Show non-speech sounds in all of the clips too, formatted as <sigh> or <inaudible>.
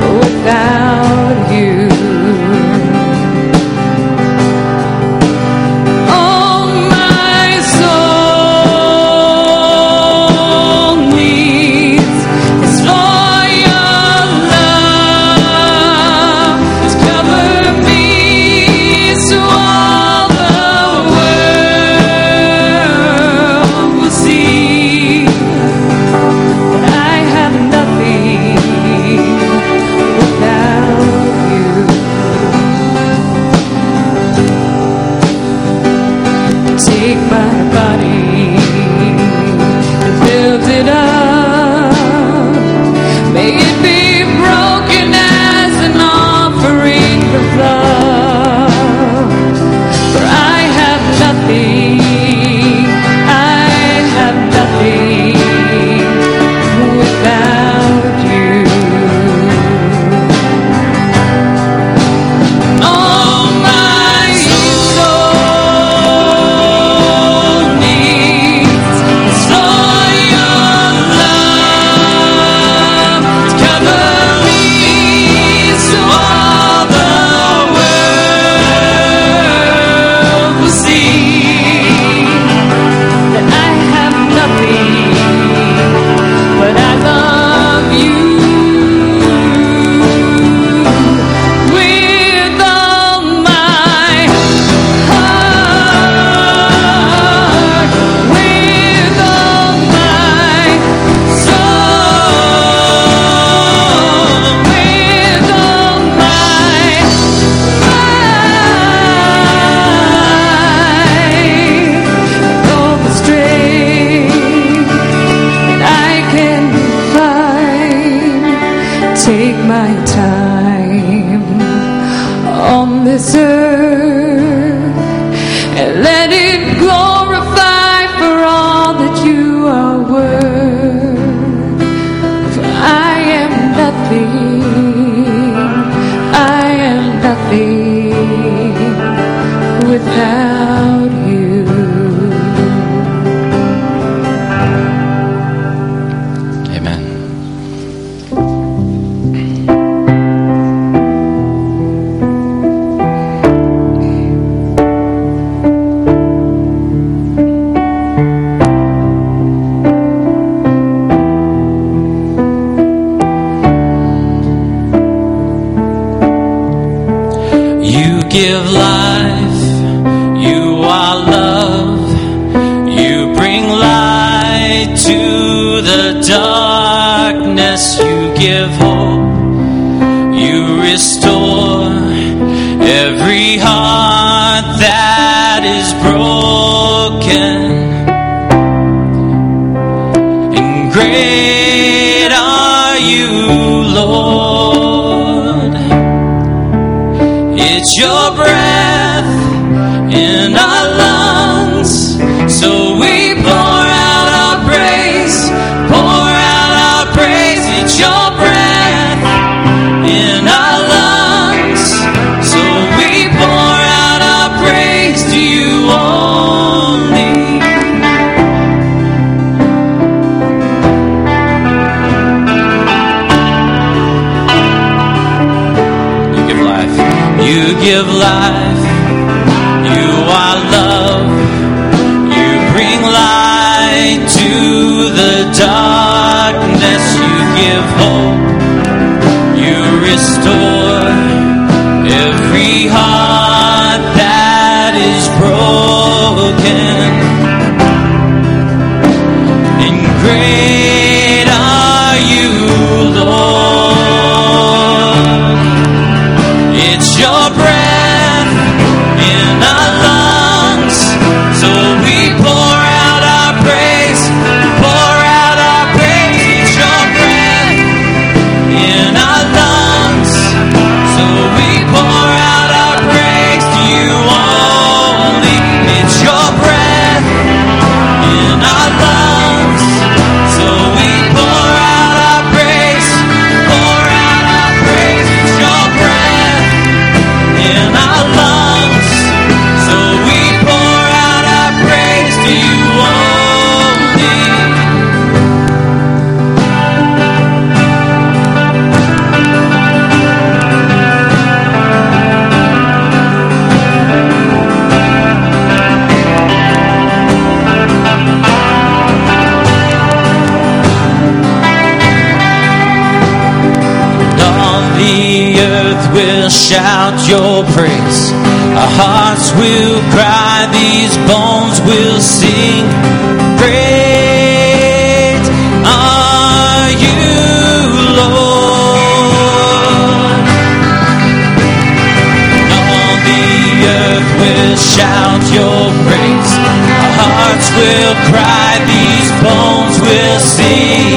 Oh, without shout your praise. Our hearts will cry, these bones will sing. Great are you, Lord. All the earth will shout your praise. Our hearts will cry, these bones will sing.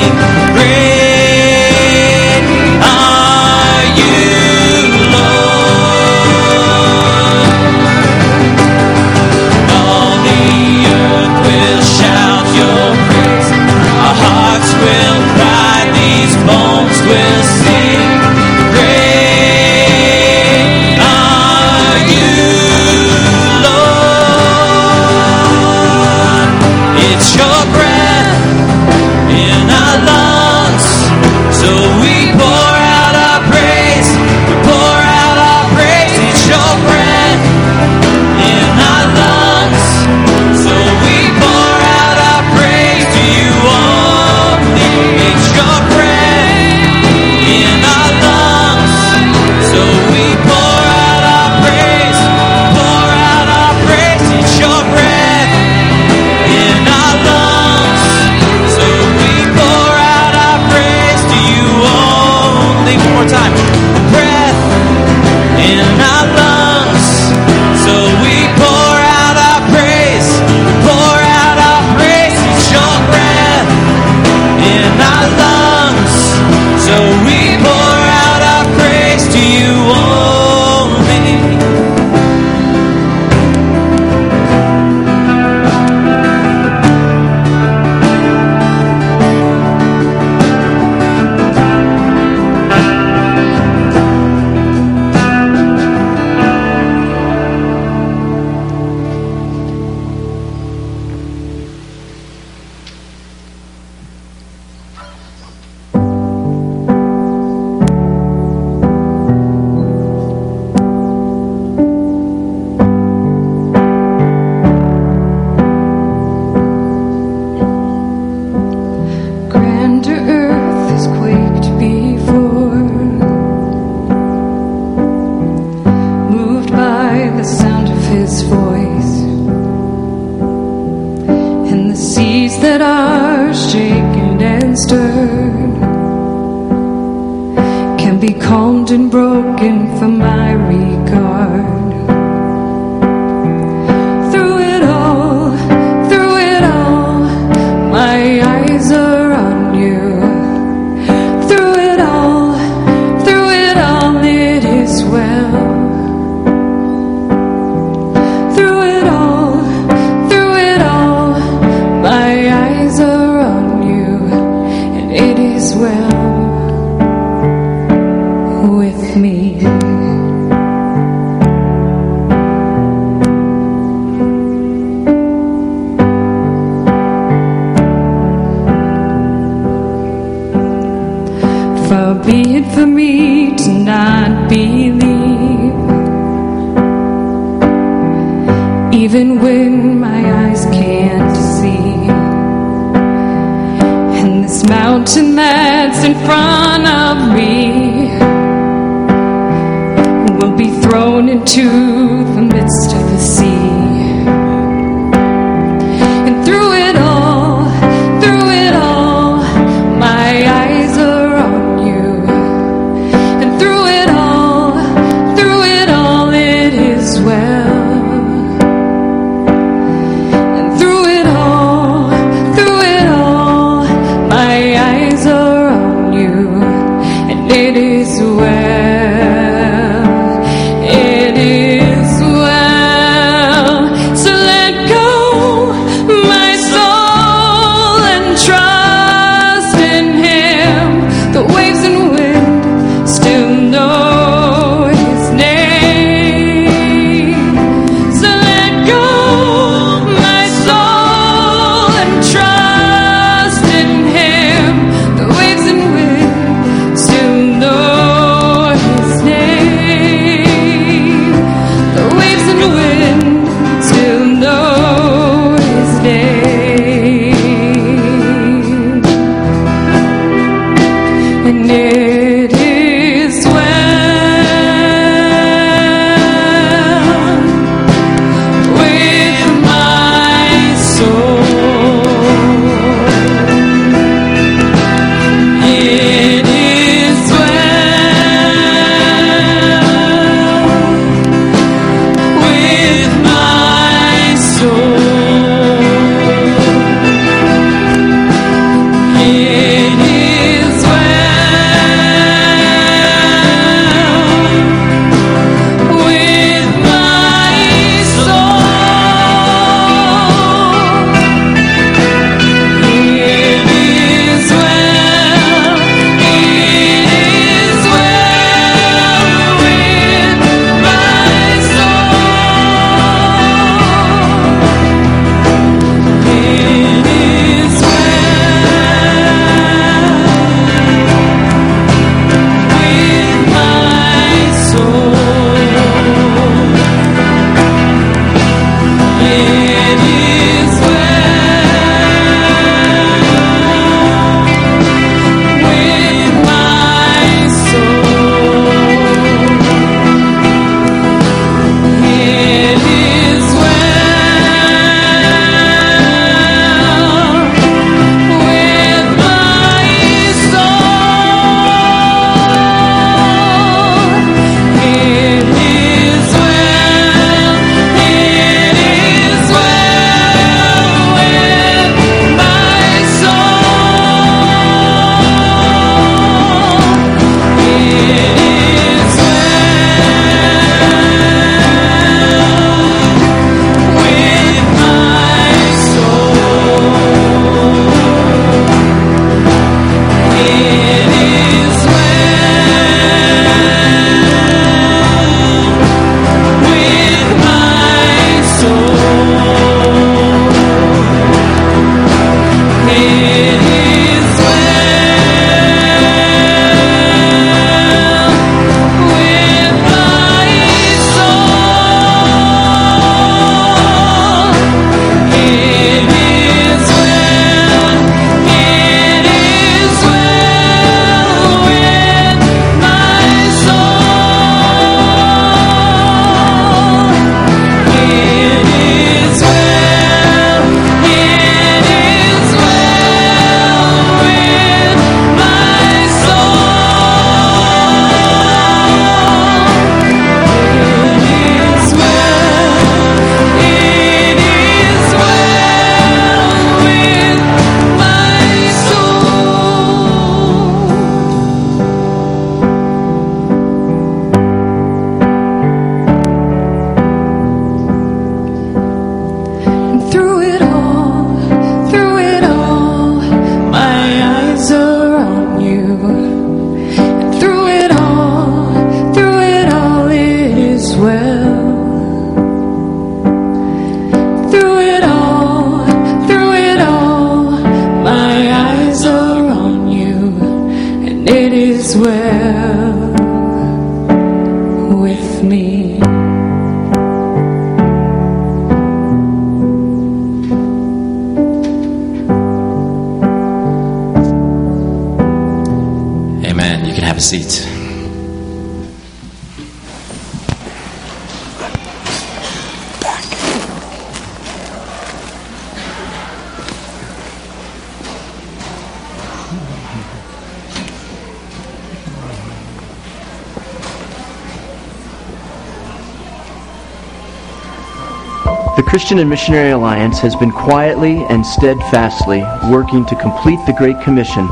Christian and Missionary Alliance has been quietly and steadfastly working to complete the Great Commission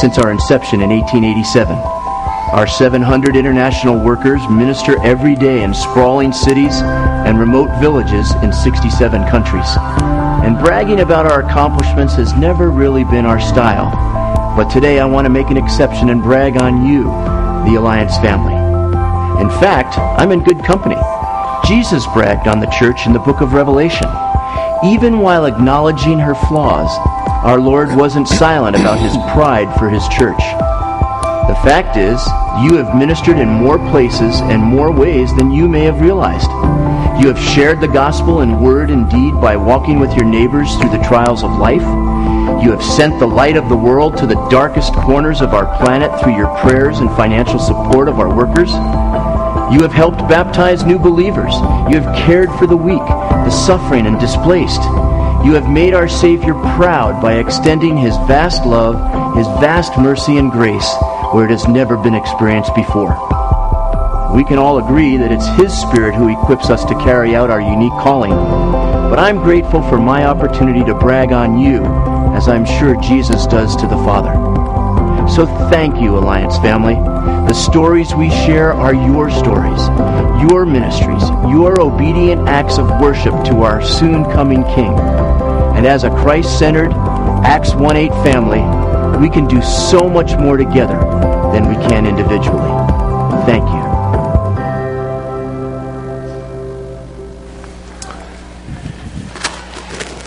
since our inception in 1887. Our 700 international workers minister every day in sprawling cities and remote villages in 67 countries. And bragging about our accomplishments has never really been our style. But today I want to make an exception and brag on you, the Alliance family. In fact, I'm in good company. Jesus bragged on the church in the book of Revelation. Even while acknowledging her flaws, our Lord wasn't silent about his pride for his church. The fact is, you have ministered in more places and more ways than you may have realized. You have shared the gospel in word and deed by walking with your neighbors through the trials of life. You have sent the light of the world to the darkest corners of our planet through your prayers and financial support of our workers. You have helped baptize new believers. You have cared for the weak, the suffering, and displaced. You have made our Savior proud by extending His vast love, His vast mercy and grace where it has never been experienced before. We can all agree that it's His Spirit who equips us to carry out our unique calling. But I'm grateful for my opportunity to brag on you, as I'm sure Jesus does to the Father. So thank you, Alliance family. The stories we share are your stories, your ministries, your obedient acts of worship to our soon coming King. And as a Christ centered, Acts 1 8 family, we can do so much more together than we can individually. Thank you.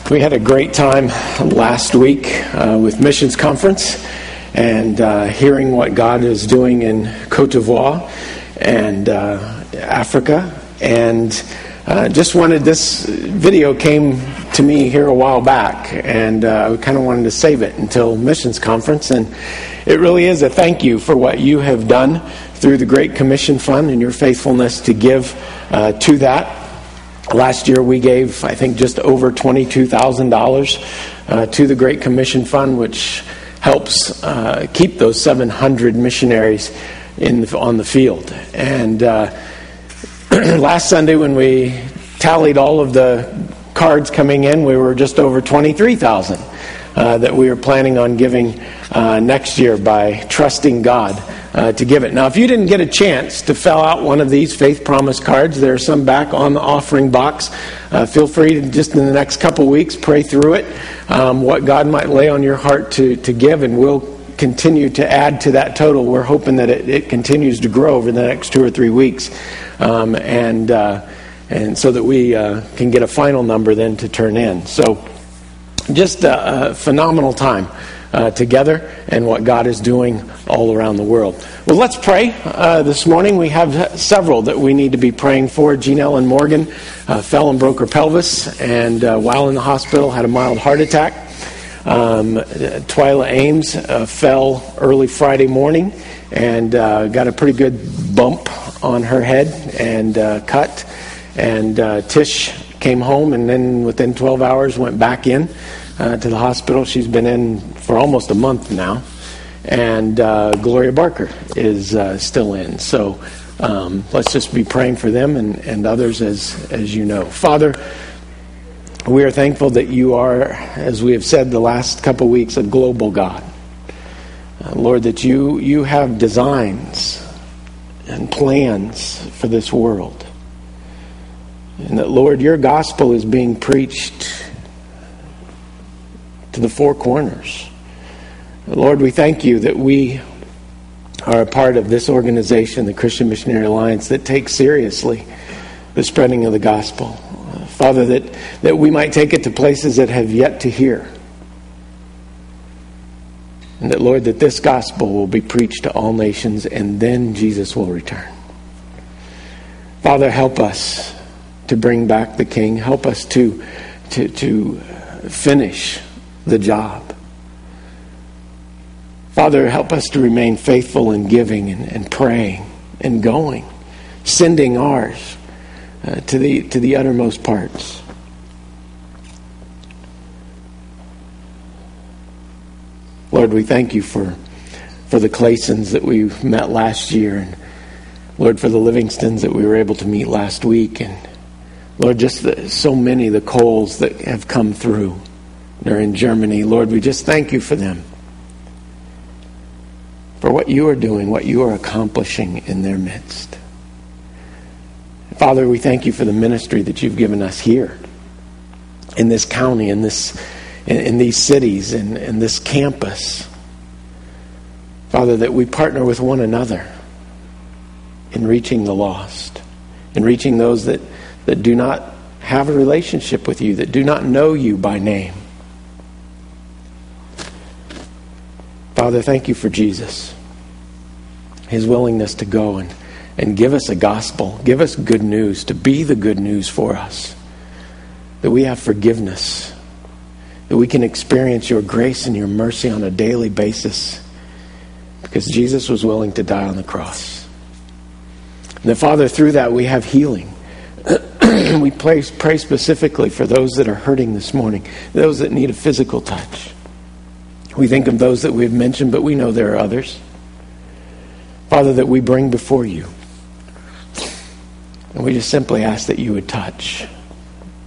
We had a great time last week uh, with Missions Conference and uh, hearing what God is doing in Cote d'Ivoire and uh, Africa. And uh, just wanted this video came to me here a while back, and uh, I kind of wanted to save it until Missions Conference. And it really is a thank you for what you have done through the Great Commission Fund and your faithfulness to give uh, to that. Last year we gave, I think, just over $22,000 uh, to the Great Commission Fund, which helps uh, keep those 700 missionaries in the, on the field. And uh, <clears throat> last Sunday, when we tallied all of the cards coming in, we were just over 23,000 uh, that we are planning on giving uh, next year by trusting God uh, to give it. Now, if you didn't get a chance to fill out one of these faith promise cards, there are some back on the offering box. Uh, feel free to just in the next couple weeks pray through it, um, what God might lay on your heart to, to give, and we'll continue to add to that total. We're hoping that it, it continues to grow over the next two or three weeks, um, and uh, and so that we uh, can get a final number then to turn in. So, just a, a phenomenal time uh, together and what God is doing all around the world. Well, let's pray. Uh, this morning we have several that we need to be praying for. Jean Ellen Morgan uh, fell and broke her pelvis, and uh, while in the hospital had a mild heart attack. Um, Twyla Ames uh, fell early Friday morning and uh, got a pretty good bump on her head and cut. And Tish came home and then within 12 hours went back in uh, to the hospital. She's been in for almost a month now. And uh, Gloria Barker is uh, still in. So um, let's just be praying for them and, and others as, as you know. Father, we are thankful that you are, as we have said the last couple weeks, a global God. Uh, Lord, that you, you have designs and plans for this world. And that, Lord, your gospel is being preached to the four corners. Lord, we thank you that we are a part of this organization, the Christian Missionary Alliance, that takes seriously the spreading of the gospel. Father, that, that we might take it to places that have yet to hear. And that, Lord, that this gospel will be preached to all nations and then Jesus will return. Father, help us to bring back the King. Help us to, to, to finish the job. Father, help us to remain faithful in giving and, and praying and going, sending ours uh, to, the, to the uttermost parts. Lord, we thank you for, for the Claysons that we met last year, and Lord, for the Livingstons that we were able to meet last week, and Lord, just the, so many the Coles that have come through. They're in Germany. Lord, we just thank you for them, for what you are doing, what you are accomplishing in their midst. Father, we thank you for the ministry that you've given us here in this county, in this in, in these cities, in, in this campus. Father, that we partner with one another in reaching the lost, in reaching those that, that do not have a relationship with you, that do not know you by name. Father, thank you for Jesus, his willingness to go and, and give us a gospel, give us good news, to be the good news for us, that we have forgiveness that we can experience your grace and your mercy on a daily basis because Jesus was willing to die on the cross. And the Father, through that, we have healing. <clears throat> we pray, pray specifically for those that are hurting this morning, those that need a physical touch. We think of those that we've mentioned, but we know there are others. Father, that we bring before you. And we just simply ask that you would touch,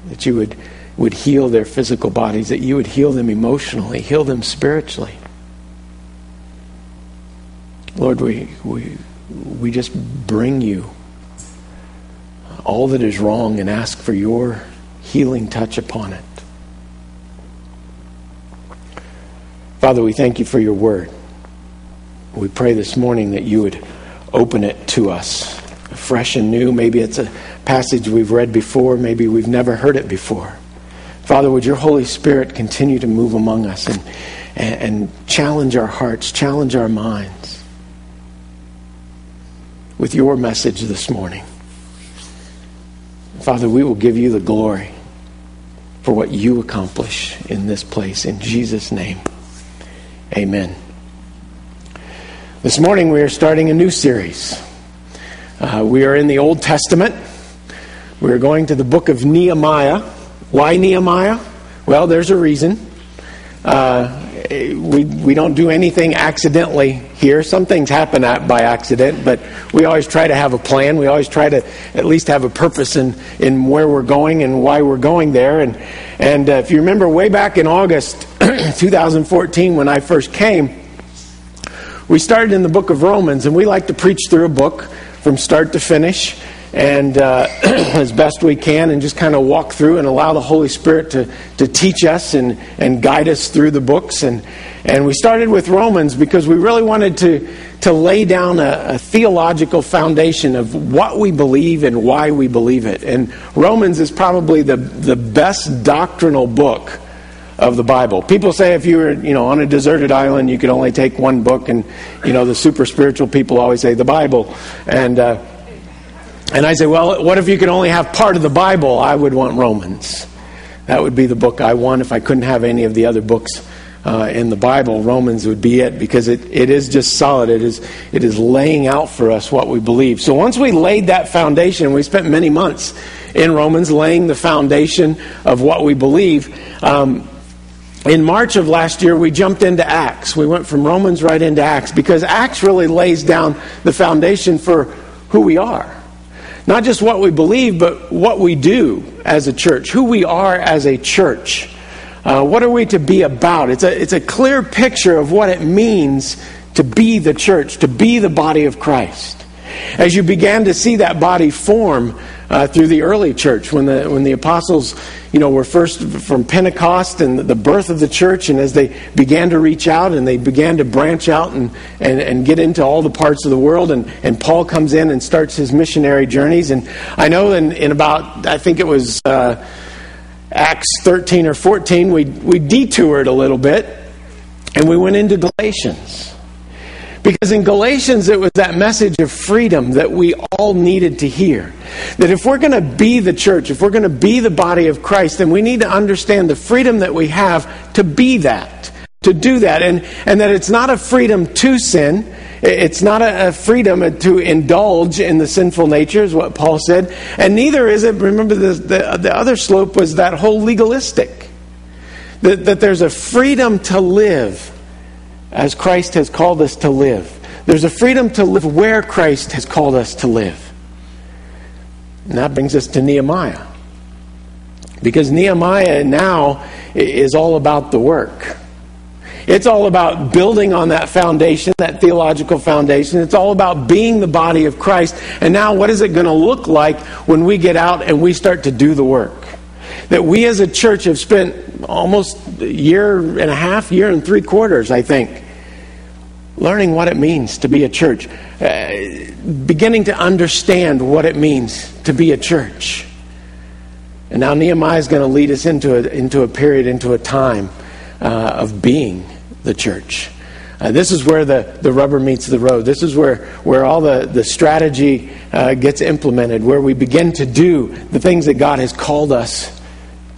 that you would would heal their physical bodies, that you would heal them emotionally, heal them spiritually. Lord, we, we, we just bring you all that is wrong and ask for your healing touch upon it. Father, we thank you for your word. We pray this morning that you would open it to us, fresh and new. Maybe it's a passage we've read before, maybe we've never heard it before. Father, would your Holy Spirit continue to move among us and, and, and challenge our hearts, challenge our minds with your message this morning. Father, we will give you the glory for what you accomplish in this place. In Jesus' name, amen. This morning we are starting a new series. Uh, we are in the Old Testament. We are going to the book of Nehemiah. Why Nehemiah? Well, there's a reason. Uh, we, we don't do anything accidentally here. Some things happen by accident, but we always try to have a plan. We always try to at least have a purpose in, in where we're going and why we're going there. And, and uh, if you remember way back in August <clears throat> 2014 when I first came, we started in the book of Romans, and we like to preach through a book from start to finish and uh, <clears throat> as best we can and just kind of walk through and allow the Holy Spirit to, to teach us and, and guide us through the books. And, and we started with Romans because we really wanted to, to lay down a, a theological foundation of what we believe and why we believe it. And Romans is probably the, the best doctrinal book of the Bible. People say if you were, you know, on a deserted island, you could only take one book, and you know the super spiritual people always say the Bible, and uh, and I say, well, what if you could only have part of the Bible? I would want Romans. That would be the book I want. If I couldn't have any of the other books uh, in the Bible, Romans would be it because it, it is just solid. It is, it is laying out for us what we believe. So once we laid that foundation, we spent many months in Romans laying the foundation of what we believe. Um, in March of last year, we jumped into Acts. We went from Romans right into Acts because Acts really lays down the foundation for who we are. Not just what we believe, but what we do as a church, who we are as a church. Uh, what are we to be about? It's a, it's a clear picture of what it means to be the church, to be the body of Christ. As you began to see that body form uh, through the early church, when the, when the apostles you know, were first from Pentecost and the birth of the church, and as they began to reach out and they began to branch out and, and, and get into all the parts of the world, and, and Paul comes in and starts his missionary journeys. And I know in, in about, I think it was uh, Acts 13 or 14, we, we detoured a little bit and we went into Galatians. Because in Galatians, it was that message of freedom that we all needed to hear. That if we're going to be the church, if we're going to be the body of Christ, then we need to understand the freedom that we have to be that. to do that, and, and that it's not a freedom to sin. It's not a, a freedom to indulge in the sinful nature, is what Paul said. And neither is it, remember, the, the, the other slope was that whole legalistic. That, that there's a freedom to live as Christ has called us to live. There's a freedom to live where Christ has called us to live. And that brings us to Nehemiah. Because Nehemiah now is all about the work. It's all about building on that foundation, that theological foundation. It's all about being the body of Christ. And now, what is it going to look like when we get out and we start to do the work? That we as a church have spent almost a year and a half, year and three quarters, I think, learning what it means to be a church, uh, beginning to understand what it means to be a church. And now Nehemiah is going to lead us into a, into a period, into a time uh, of being the church. Uh, this is where the, the rubber meets the road. This is where, where all the, the strategy uh, gets implemented, where we begin to do the things that God has called us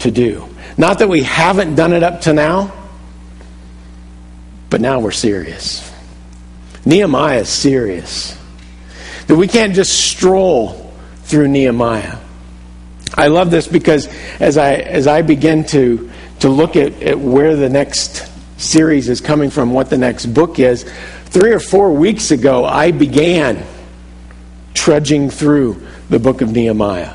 to do. Not that we haven't done it up to now, but now we're serious. Nehemiah is serious. That we can't just stroll through Nehemiah. I love this because as I, as I begin to, to look at, at where the next series is coming from, what the next book is, three or four weeks ago, I began trudging through the book of Nehemiah.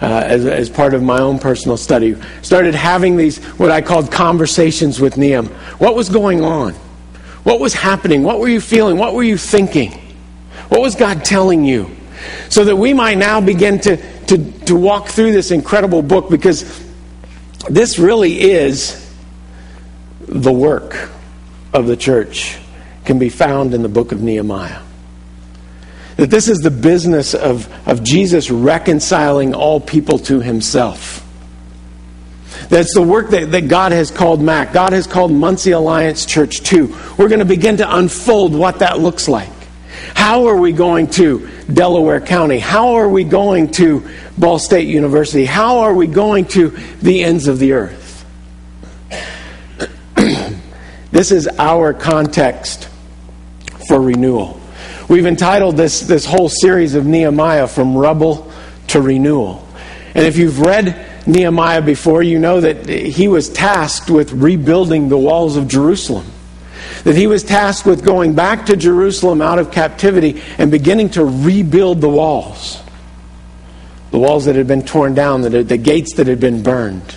Uh, as, as part of my own personal study, started having these what I called conversations with Nehemiah. What was going on? What was happening? What were you feeling? What were you thinking? What was God telling you? So that we might now begin to, to, to walk through this incredible book because this really is the work of the church can be found in the book of Nehemiah. That this is the business of, of Jesus reconciling all people to himself. That's the work that, that God has called Mac. God has called Muncie Alliance Church too. We're going to begin to unfold what that looks like. How are we going to Delaware County? How are we going to Ball State University? How are we going to the ends of the earth? <clears throat> this is our context for renewal. We've entitled this, this whole series of Nehemiah From Rubble to Renewal. And if you've read Nehemiah before, you know that he was tasked with rebuilding the walls of Jerusalem. That he was tasked with going back to Jerusalem out of captivity and beginning to rebuild the walls. The walls that had been torn down, the, gates that had been burned.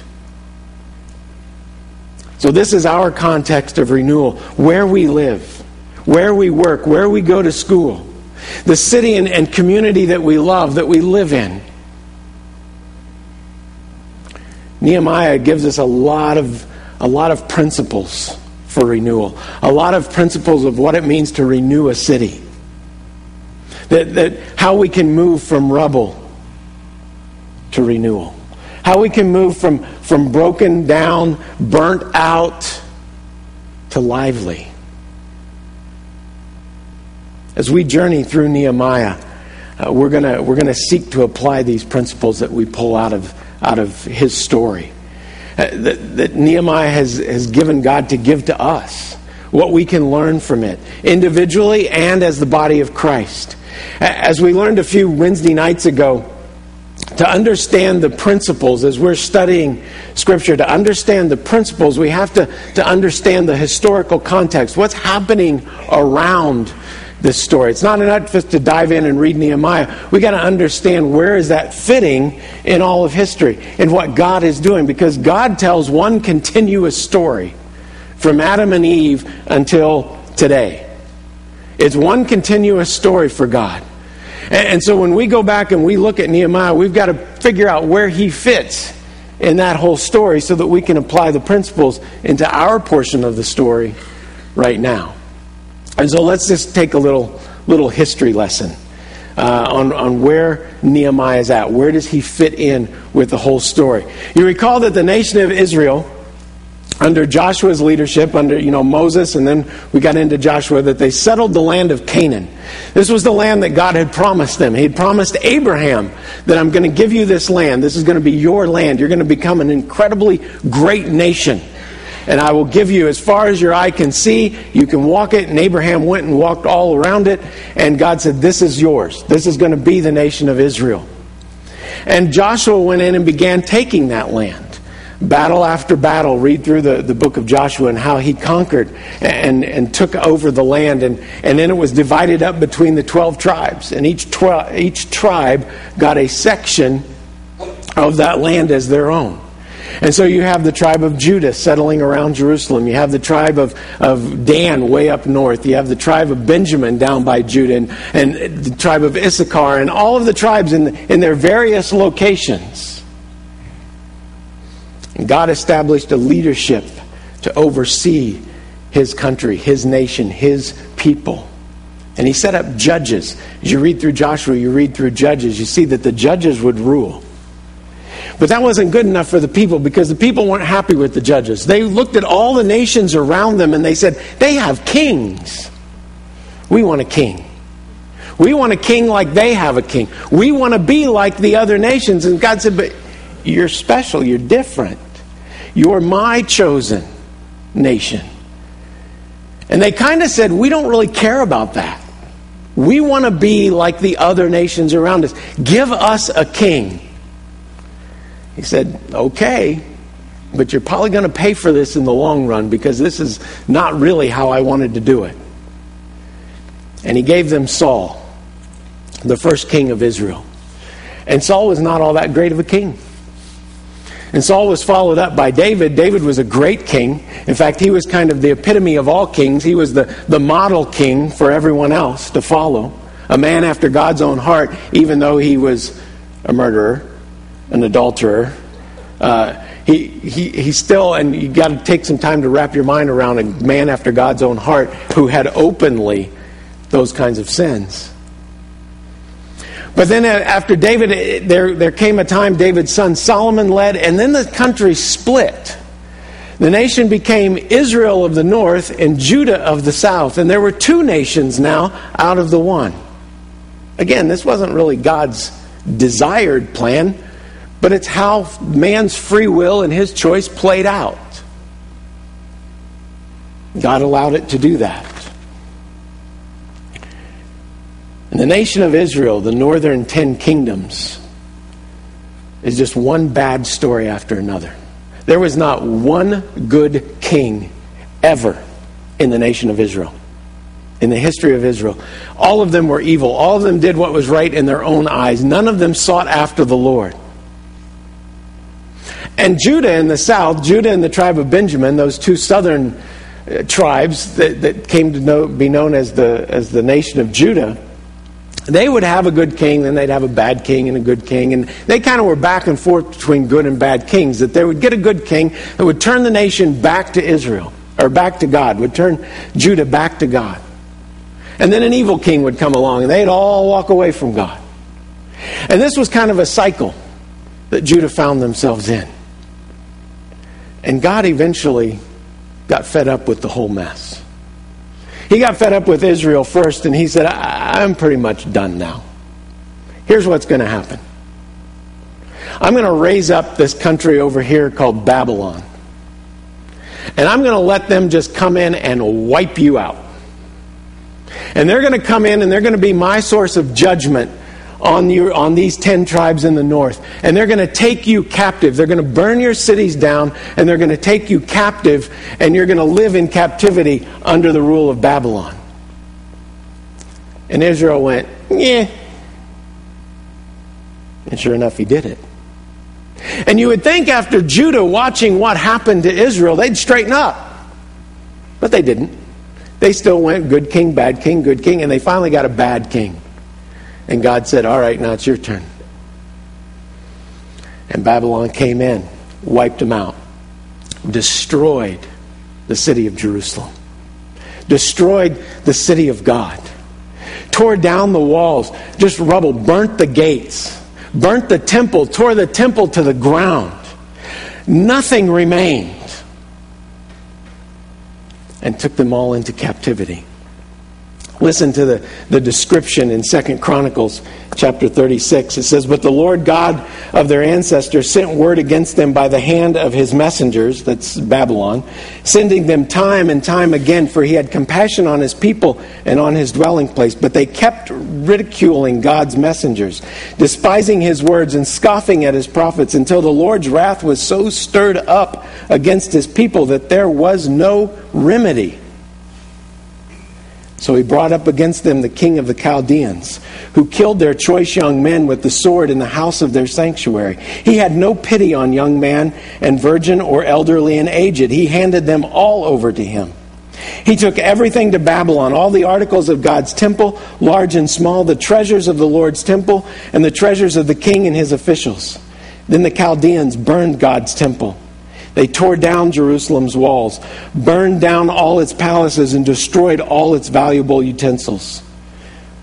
So, this is our context of renewal where we live, where we work, where we go to school, the city and, and community that we love, that we live in. Nehemiah gives us a lot of, a lot of principles for renewal, a lot of principles of what it means to renew a city. That, that how we can move from rubble to renewal. How we can move from, from broken down, burnt out to lively. As we journey through Nehemiah, uh, we're going we're gonna seek to apply these principles that we pull out of out of his story. Uh, that, that Nehemiah has, has given God to give to us, what we can learn from it, individually and as the body of Christ. As we learned a few Wednesday nights ago, to understand the principles as we're studying Scripture, to understand the principles, we have to, to understand the historical context. What's happening around this story. It's not enough just to dive in and read Nehemiah. We got to understand where is that fitting in all of history and what God is doing because God tells one continuous story from Adam and Eve until today. It's one continuous story for God. And, so when we go back and we look at Nehemiah, we've got to figure out where he fits in that whole story so that we can apply the principles into our portion of the story right now. And so let's just take a little, little history lesson uh, on, on where Nehemiah is at. Where does he fit in with the whole story? You recall that the nation of Israel, under Joshua's leadership, under you know Moses, and then we got into Joshua, that they settled the land of Canaan. This was the land that God had promised them. He had promised Abraham that I'm going to give you this land. This is going to be your land. You're going to become an incredibly great nation. And I will give you as far as your eye can see. You can walk it. And Abraham went and walked all around it. And God said, This is yours. This is going to be the nation of Israel. And Joshua went in and began taking that land. Battle after battle, read through the, the book of Joshua and how he conquered and, and took over the land. And, and then it was divided up between the 12 tribes. And each, tw- each tribe got a section of that land as their own. And so you have the tribe of Judah settling around Jerusalem. You have the tribe of, of Dan way up north. You have the tribe of Benjamin down by Judah and, and the tribe of Issachar and all of the tribes in, in their various locations. God established a leadership to oversee his country, his nation, his people. And he set up judges. As you read through Joshua, you read through Judges, you see that the judges would rule. But that wasn't good enough for the people because the people weren't happy with the judges. They looked at all the nations around them and they said, they have kings. We want a king. We want a king like they have a king. We want to be like the other nations. And God said, but you're special. You're different. You're my chosen nation. And they kind of said, we don't really care about that. We want to be like the other nations around us. Give us a king. He said, Okay, but you're probably going to pay for this in the long run because this is not really how I wanted to do it. And he gave them Saul, the first king of Israel. And Saul was not all that great of a king. And Saul was followed up by David. David was a great king. In fact, he was kind of the epitome of all kings. He was the, the model king for everyone else to follow. A man after God's own heart, even though he was a murderer an adulterer. Uh, he, he, he still, and you got to take some time to wrap your mind around a man after God's own heart who had openly those kinds of sins. But then after David, there, there came a time David's son Solomon led, and then the country split. The nation became Israel of the north and Judah of the south. And there were two nations now out of the one. Again, this wasn't really God's desired plan but it's how man's free will and his choice played out. God allowed it to do that. And the nation of Israel, the northern ten kingdoms, is just one bad story after another. There was not one good king ever in the nation of Israel, in the history of Israel. All of them were evil. All of them did what was right in their own eyes. None of them sought after the Lord. And Judah in the south, Judah and the tribe of Benjamin, those two southern uh, tribes that, that came to know, be known as the, as the nation of Judah, they would have a good king, then they'd have a bad king and a good king. And they kind of were back and forth between good and bad kings. That they would get a good king that would turn the nation back to Israel, or back to God, would turn Judah back to God. And then an evil king would come along, and they'd all walk away from God. And this was kind of a cycle that Judah found themselves in. And God eventually got fed up with the whole mess. He got fed up with Israel first, and he said, I'm pretty much done now. Here's what's going to happen I'm going to raise up this country over here called Babylon. And I'm going to let them just come in and wipe you out. And they're going to come in and they're going to be my source of judgment on, your, on these 10 tribes in the north. And they're going to take you captive. They're going to burn your cities down, and they're going to take you captive, and you're going to live in captivity under the rule of Babylon. And Israel went, yeah. And sure enough, he did it. And you would think after Judah watching what happened to Israel, they'd straighten up. But they didn't. They still went good king, bad king, good king, and they finally got a bad king. And God said, All right, now it's your turn. And Babylon came in, wiped them out, destroyed the city of Jerusalem, destroyed the city of God, tore down the walls, just rubble, burnt the gates, burnt the temple, tore the temple to the ground. Nothing remained. And took them all into captivity. Listen to the, the description in Second Chronicles chapter 36. It says, But the Lord God of their ancestors sent word against them by the hand of his messengers, that's Babylon, sending them time and time again, for he had compassion on his people and on his dwelling place. But they kept ridiculing God's messengers, despising his words and scoffing at his prophets, until the Lord's wrath was so stirred up against his people that there was no remedy. So he brought up against them the king of the Chaldeans, who killed their choice young men with the sword in the house of their sanctuary. He had no pity on young man and virgin or elderly and aged. He handed them all over to him. He took everything to Babylon, all the articles of God's temple, large and small, the treasures of the Lord's temple, and the treasures of the king and his officials. Then the Chaldeans burned God's temple they tore down Jerusalem's walls, burned down all its palaces, and destroyed all its valuable utensils.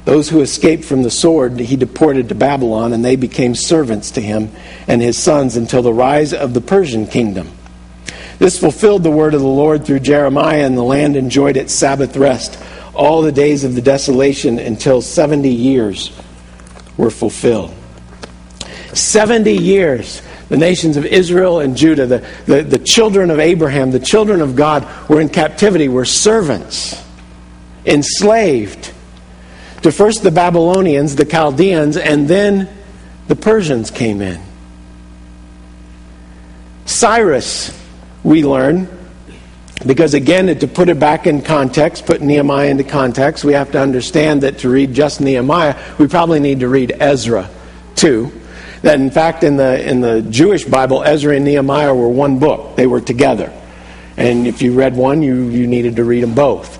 Those who escaped from the sword he deported to Babylon, and they became servants to him and his sons until the rise of the Persian kingdom. This fulfilled the word of the Lord through Jeremiah, and the land enjoyed its Sabbath rest all the days of the desolation until 70 years were fulfilled. 70 years the nations of Israel and Judah, the, the, the children of Abraham, the children of God, were in captivity, were servants, enslaved to first the Babylonians, the Chaldeans, and then the Persians came in. Cyrus, we learn, because again, to put it back in context, put Nehemiah into context, we have to understand that to read just Nehemiah, we probably need to read Ezra too. That in fact, in the, in the Jewish Bible, Ezra and Nehemiah were one book, they were together. And if you read one, you, you needed to read them both.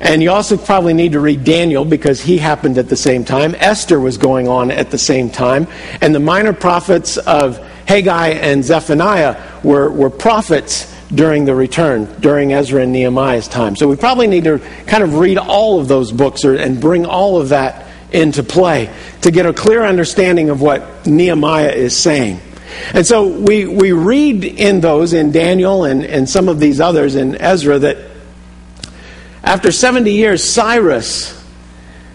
And you also probably need to read Daniel because he happened at the same time. Esther was going on at the same time. And the minor prophets of Haggai and Zephaniah were, were prophets during the return, during Ezra and Nehemiah's time. So we probably need to kind of read all of those books or, and bring all of that into play to get a clear understanding of what Nehemiah is saying. And so we, we read in those, in Daniel and, and some of these others in Ezra, that after 70 years, Cyrus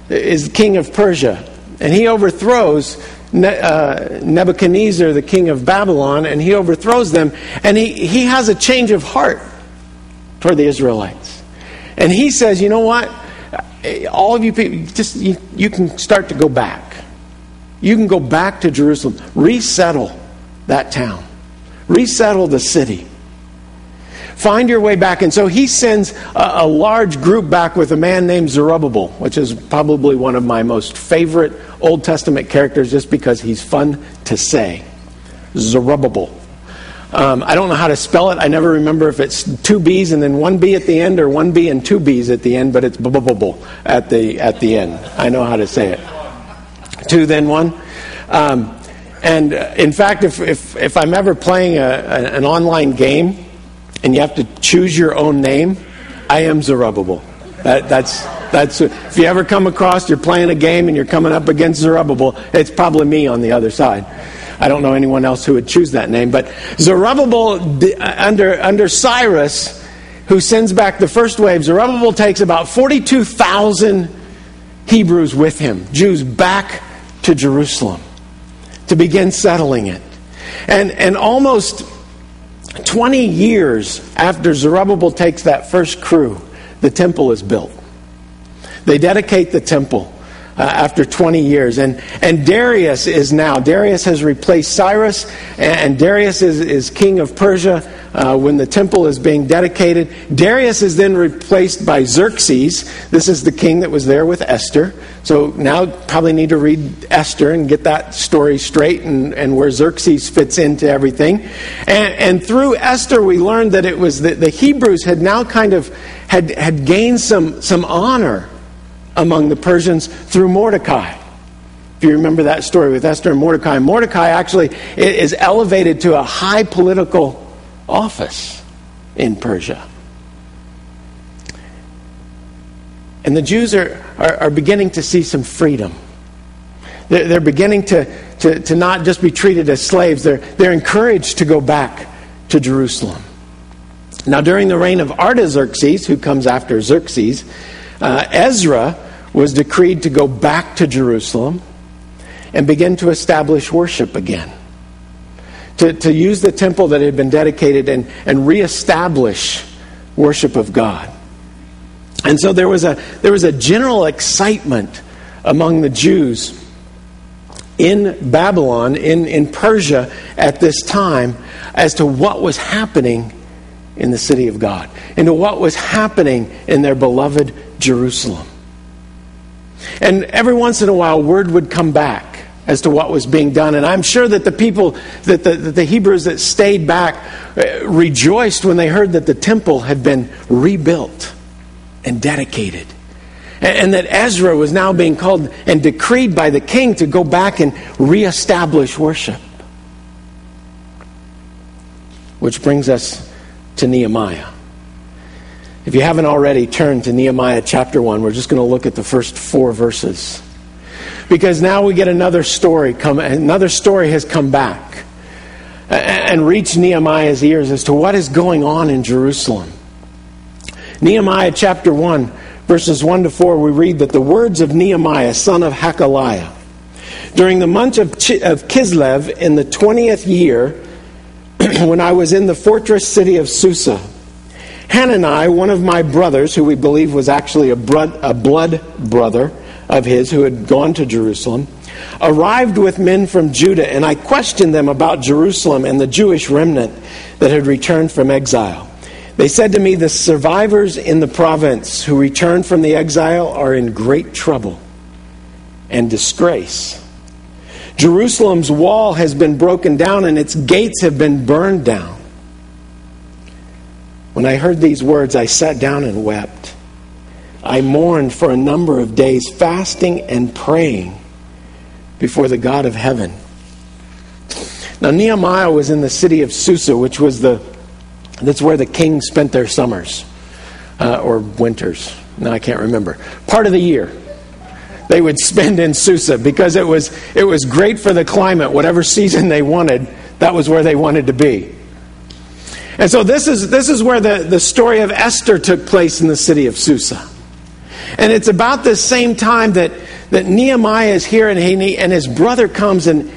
is king of Persia. And he overthrows uh, Nebuchadnezzar, the king of Babylon, and he overthrows them. And he, he has a change of heart toward the Israelites. And he says, you know what? Eh, all of you people, just you, you can start to go back. You can go back to Jerusalem, resettle that town, resettle the city. Find your way back. And so he sends a, a, large group back with a man named Zerubbabel, which is probably one of my most favorite Old Testament characters just because he's fun to say. Zerubbabel. Um, I don't know how to spell it. I never remember if it's two B's and then one B at the end or one B and two B's at the end, but it's bubble at the at the end. I know how to say it. Two, then one. Um, and uh, in fact, if, if, if I'm ever playing a, an online game and you have to choose your own name, I am Zerubbabel. That, that's, that's, if you ever come across, you're playing a game and you're coming up against Zerubbabel, it's probably me on the other side. I don't know anyone else who would choose that name. But Zerubbabel, uh, under, under Cyrus, who sends back the first wave, Zerubbabel takes about 42,000 Hebrews with him, Jews back to Jerusalem to begin settling it. And, and almost 20 years after Zerubbabel takes that first crew, the temple is built. They dedicate the temple uh, after 20 years. And, and Darius is now, Darius has replaced Cyrus, and, and Darius is, is king of Persia uh, when the temple is being dedicated. Darius is then replaced by Xerxes. This is the king that was there with Esther. So now probably need to read Esther and get that story straight and, and where Xerxes fits into everything. And, and through Esther, we learned that it was that the Hebrews had now kind of had, had gained some, some honor among the Persians through Mordecai. If you remember that story with Esther and Mordecai, Mordecai actually is elevated to a high political office in Persia. And the Jews are, are, are beginning to see some freedom. They're, they're beginning to, to, to not just be treated as slaves, they're, they're encouraged to go back to Jerusalem. Now, during the reign of Artaxerxes, who comes after Xerxes, uh, Ezra was decreed to go back to Jerusalem and begin to establish worship again. To, to use the temple that had been dedicated and, and reestablish worship of God. And so there was a, there was a general excitement among the Jews in Babylon, in, in Persia at this time, as to what was happening in the city of God, into what was happening in their beloved Jerusalem. And every once in a while, word would come back as to what was being done. And I'm sure that the people, that the, that the Hebrews that stayed back, uh, rejoiced when they heard that the temple had been rebuilt and dedicated. And, and that Ezra was now being called and decreed by the king to go back and reestablish worship. Which brings us to Nehemiah. If you haven't already turned to Nehemiah chapter 1, we're just going to look at the first four verses. Because now we get another story come another story has come back and reached Nehemiah's ears as to what is going on in Jerusalem. Nehemiah chapter 1 verses 1 to 4 we read that the words of Nehemiah son of Hakaliah during the month of, of Kislev in the 20th year <clears throat> when I was in the fortress city of Susa Hanani, one of my brothers, who we believe was actually a, bro- a blood brother of his who had gone to Jerusalem, arrived with men from Judah, and I questioned them about Jerusalem and the Jewish remnant that had returned from exile. They said to me, The survivors in the province who returned from the exile are in great trouble and disgrace. Jerusalem's wall has been broken down and its gates have been burned down. When I heard these words, I sat down and wept. I mourned for a number of days, fasting and praying before the God of heaven. Now, Nehemiah was in the city of Susa, which was the that's where the kings spent their summers uh, or winters. No, I can't remember. Part of the year they would spend in Susa because it was it was great for the climate. Whatever season they wanted, that was where they wanted to be. And so this is, this is where the, the story of Esther took place in the city of Susa. And it's about the same time that, that Nehemiah is here and, he, and his brother comes, and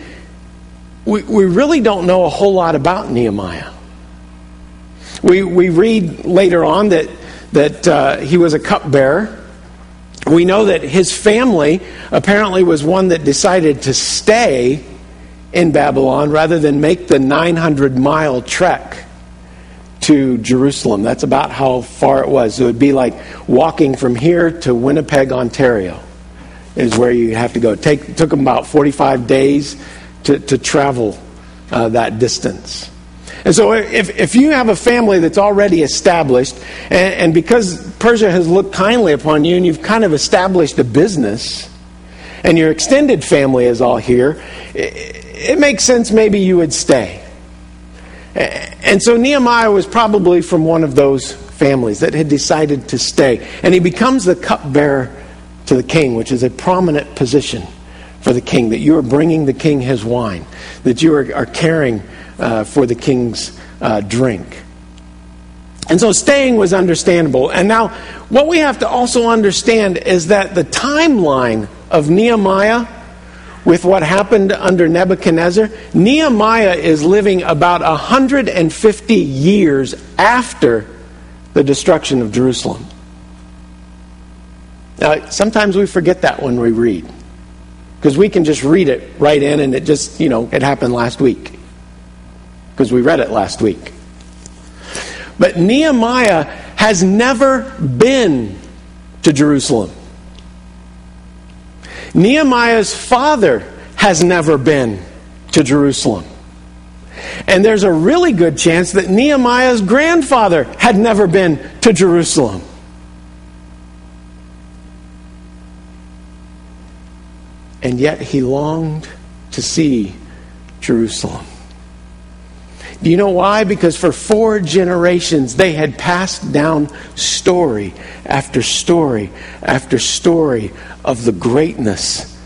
we, we really don't know a whole lot about Nehemiah. We, we read later on that, that uh, he was a cupbearer. We know that his family apparently was one that decided to stay in Babylon rather than make the 900 mile trek to Jerusalem. That's about how far it was. It would be like walking from here to Winnipeg, Ontario, is where you have to go. It take, took them about 45 days to, to travel uh, that distance. And so, if, if you have a family that's already established, and, and because Persia has looked kindly upon you and you've kind of established a business, and your extended family is all here, it, it makes sense maybe you would stay. And so Nehemiah was probably from one of those families that had decided to stay. And he becomes the cupbearer to the king, which is a prominent position for the king, that you are bringing the king his wine, that you are, are caring uh, for the king's uh, drink. And so staying was understandable. And now, what we have to also understand is that the timeline of Nehemiah with what happened under Nebuchadnezzar, Nehemiah is living about 150 years after the destruction of Jerusalem. Now, sometimes we forget that when we read. Because we can just read it right in and it just, you know, it happened last week. Because we read it last week. But Nehemiah has never been to Jerusalem. Nehemiah's father has never been to Jerusalem. And there's a really good chance that Nehemiah's grandfather had never been to Jerusalem. And yet he longed to see Jerusalem. Do you know why? Because for four generations they had passed down story after story after story of the greatness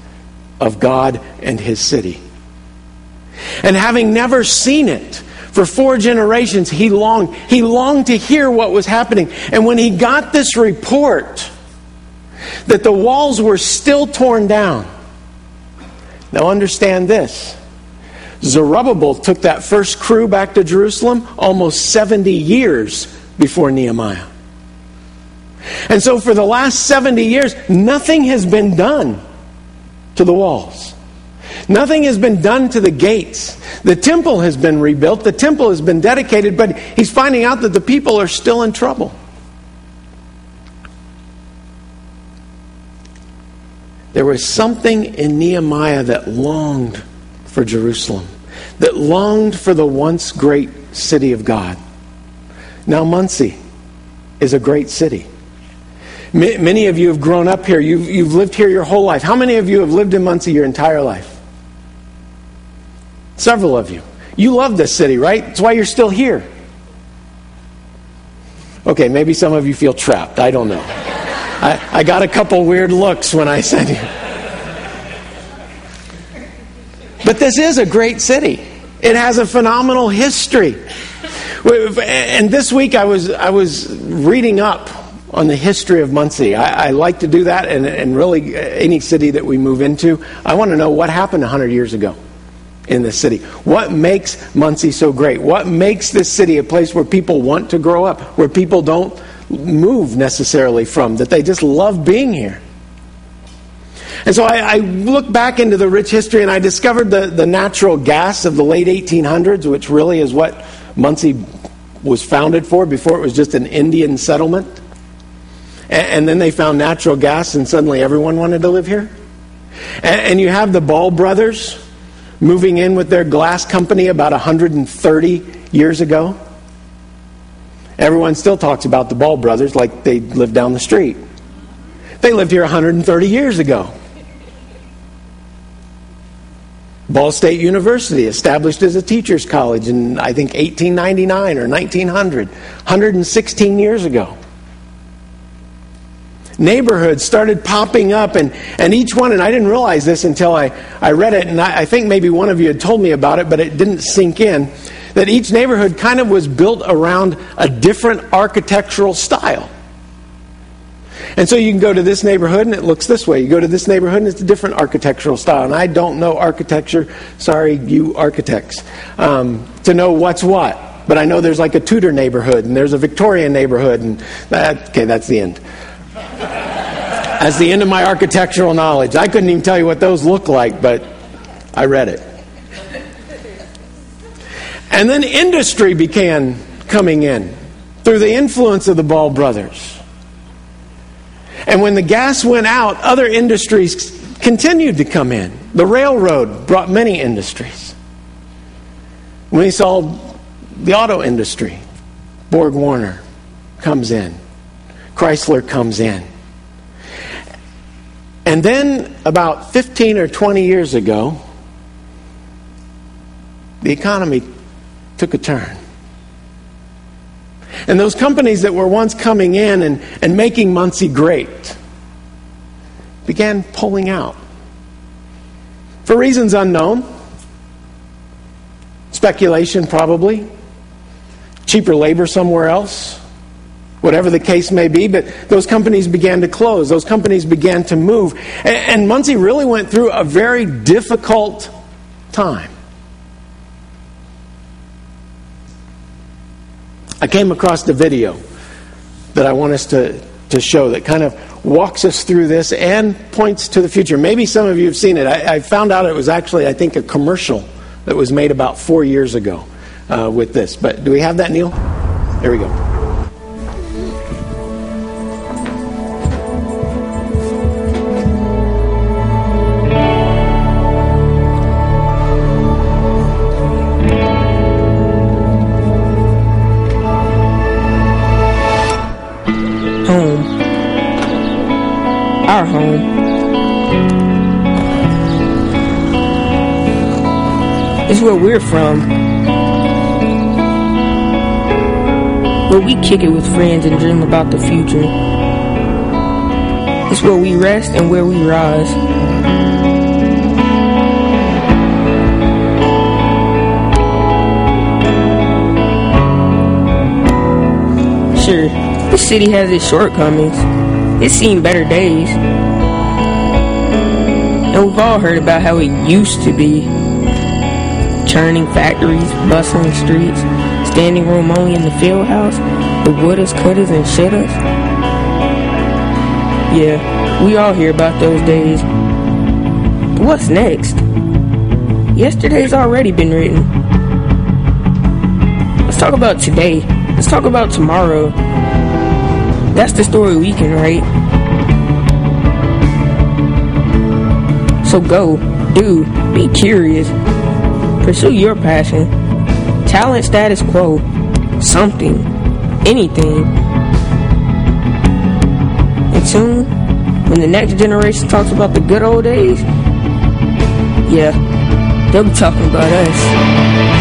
of God and His city. And having never seen it, for four generations he longed he longed to hear what was happening and when he got this report that the walls were still torn down. Now, understand this Zerubbabel took that first crew back to Jerusalem almost 70 years before Nehemiah. And so, for the last 70 years, nothing has been done to the walls. Nothing has been done to the gates. The temple has been rebuilt, the temple has been dedicated, but he's finding out that the people are still in trouble. There was something in Nehemiah that longed for Jerusalem, that longed for the once great city of God. Now, Muncie is a great city. Many of you have grown up here. You've, you've lived here your whole life. How many of you have lived in Muncie your entire life? Several of you. You love this city, right? That's why you're still here. Okay, maybe some of you feel trapped. I don't know. I, I got a couple weird looks when I said you. But this is a great city. It has a phenomenal history. And this week I was, I was reading up on the history of Muncie. I, I like to do that, and, and really uh, any city that we move into, I want to know what happened 100 years ago in the city. What makes Muncie so great? What makes this city a place where people want to grow up, where people don't move necessarily from, that they just love being here? And so I, I look back into the rich history and I discovered the, the natural gas of the late 1800s, which really is what Muncie was founded for before it was just an Indian settlement. And, and then they found natural gas and suddenly everyone wanted to live here. And, and you have the Ball brothers moving in with their glass company about 130 years ago. Everyone still talks about the Ball brothers like they lived down the street. They lived here 130 years ago. Ball State University, established as a teacher's college in, I think, 1899 or 1900, 116 years ago neighborhoods started popping up, and, and each one, and I didn't realize this until I, I read it, and I, I think maybe one of you had told me about it, but it didn't sink in, that each neighborhood kind of was built around a different architectural style. And so you can go to this neighborhood and it looks this way. You go to this neighborhood and it's a different architectural style. And I don't know architecture, sorry, you architects, um, to know what's what. But I know there's like a Tudor neighborhood and there's a Victorian neighborhood, and that, okay, that's the end. That's the end of my architectural knowledge. I couldn't even tell you what those look like, but I read it. And then industry began coming in through the influence of the Ball brothers. And when the gas went out, other industries continued to come in. The railroad brought many industries. We saw the auto industry, Borg Warner comes in, Chrysler comes in. And then, about 15 or 20 years ago, the economy took a turn. And those companies that were once coming in and, and making Muncie great began pulling out. For reasons unknown. Speculation, probably. Cheaper labor somewhere else whatever the case may be, but those companies began to close. Those companies began to move. And, and Muncie really went through a very difficult time. I came across the video that I want us to, to show that kind of walks us through this and points to the future. Maybe some of you have seen it. I, I found out it was actually, I think, a commercial that was made about four years ago uh, with this. But do we have that, Neil? There we go. Our home. It's where we're from. Where we kick it with friends and dream about the future. It's where we rest and where we rise. Sure, the city has its shortcomings It's seen better days. And we've all heard about how it used to be. Churning factories, bustling streets, standing room only in the field house, the wouldas, cutters, and shouldas. Yeah, we all hear about those days. But what's next? Yesterday's already been written. Let's talk about today. Let's talk about tomorrow. That's the story we can write. So go, do, be curious, pursue your passion, talent status quo, something, anything. And soon, when the next generation talks about the good old days, yeah, they'll be talking about us.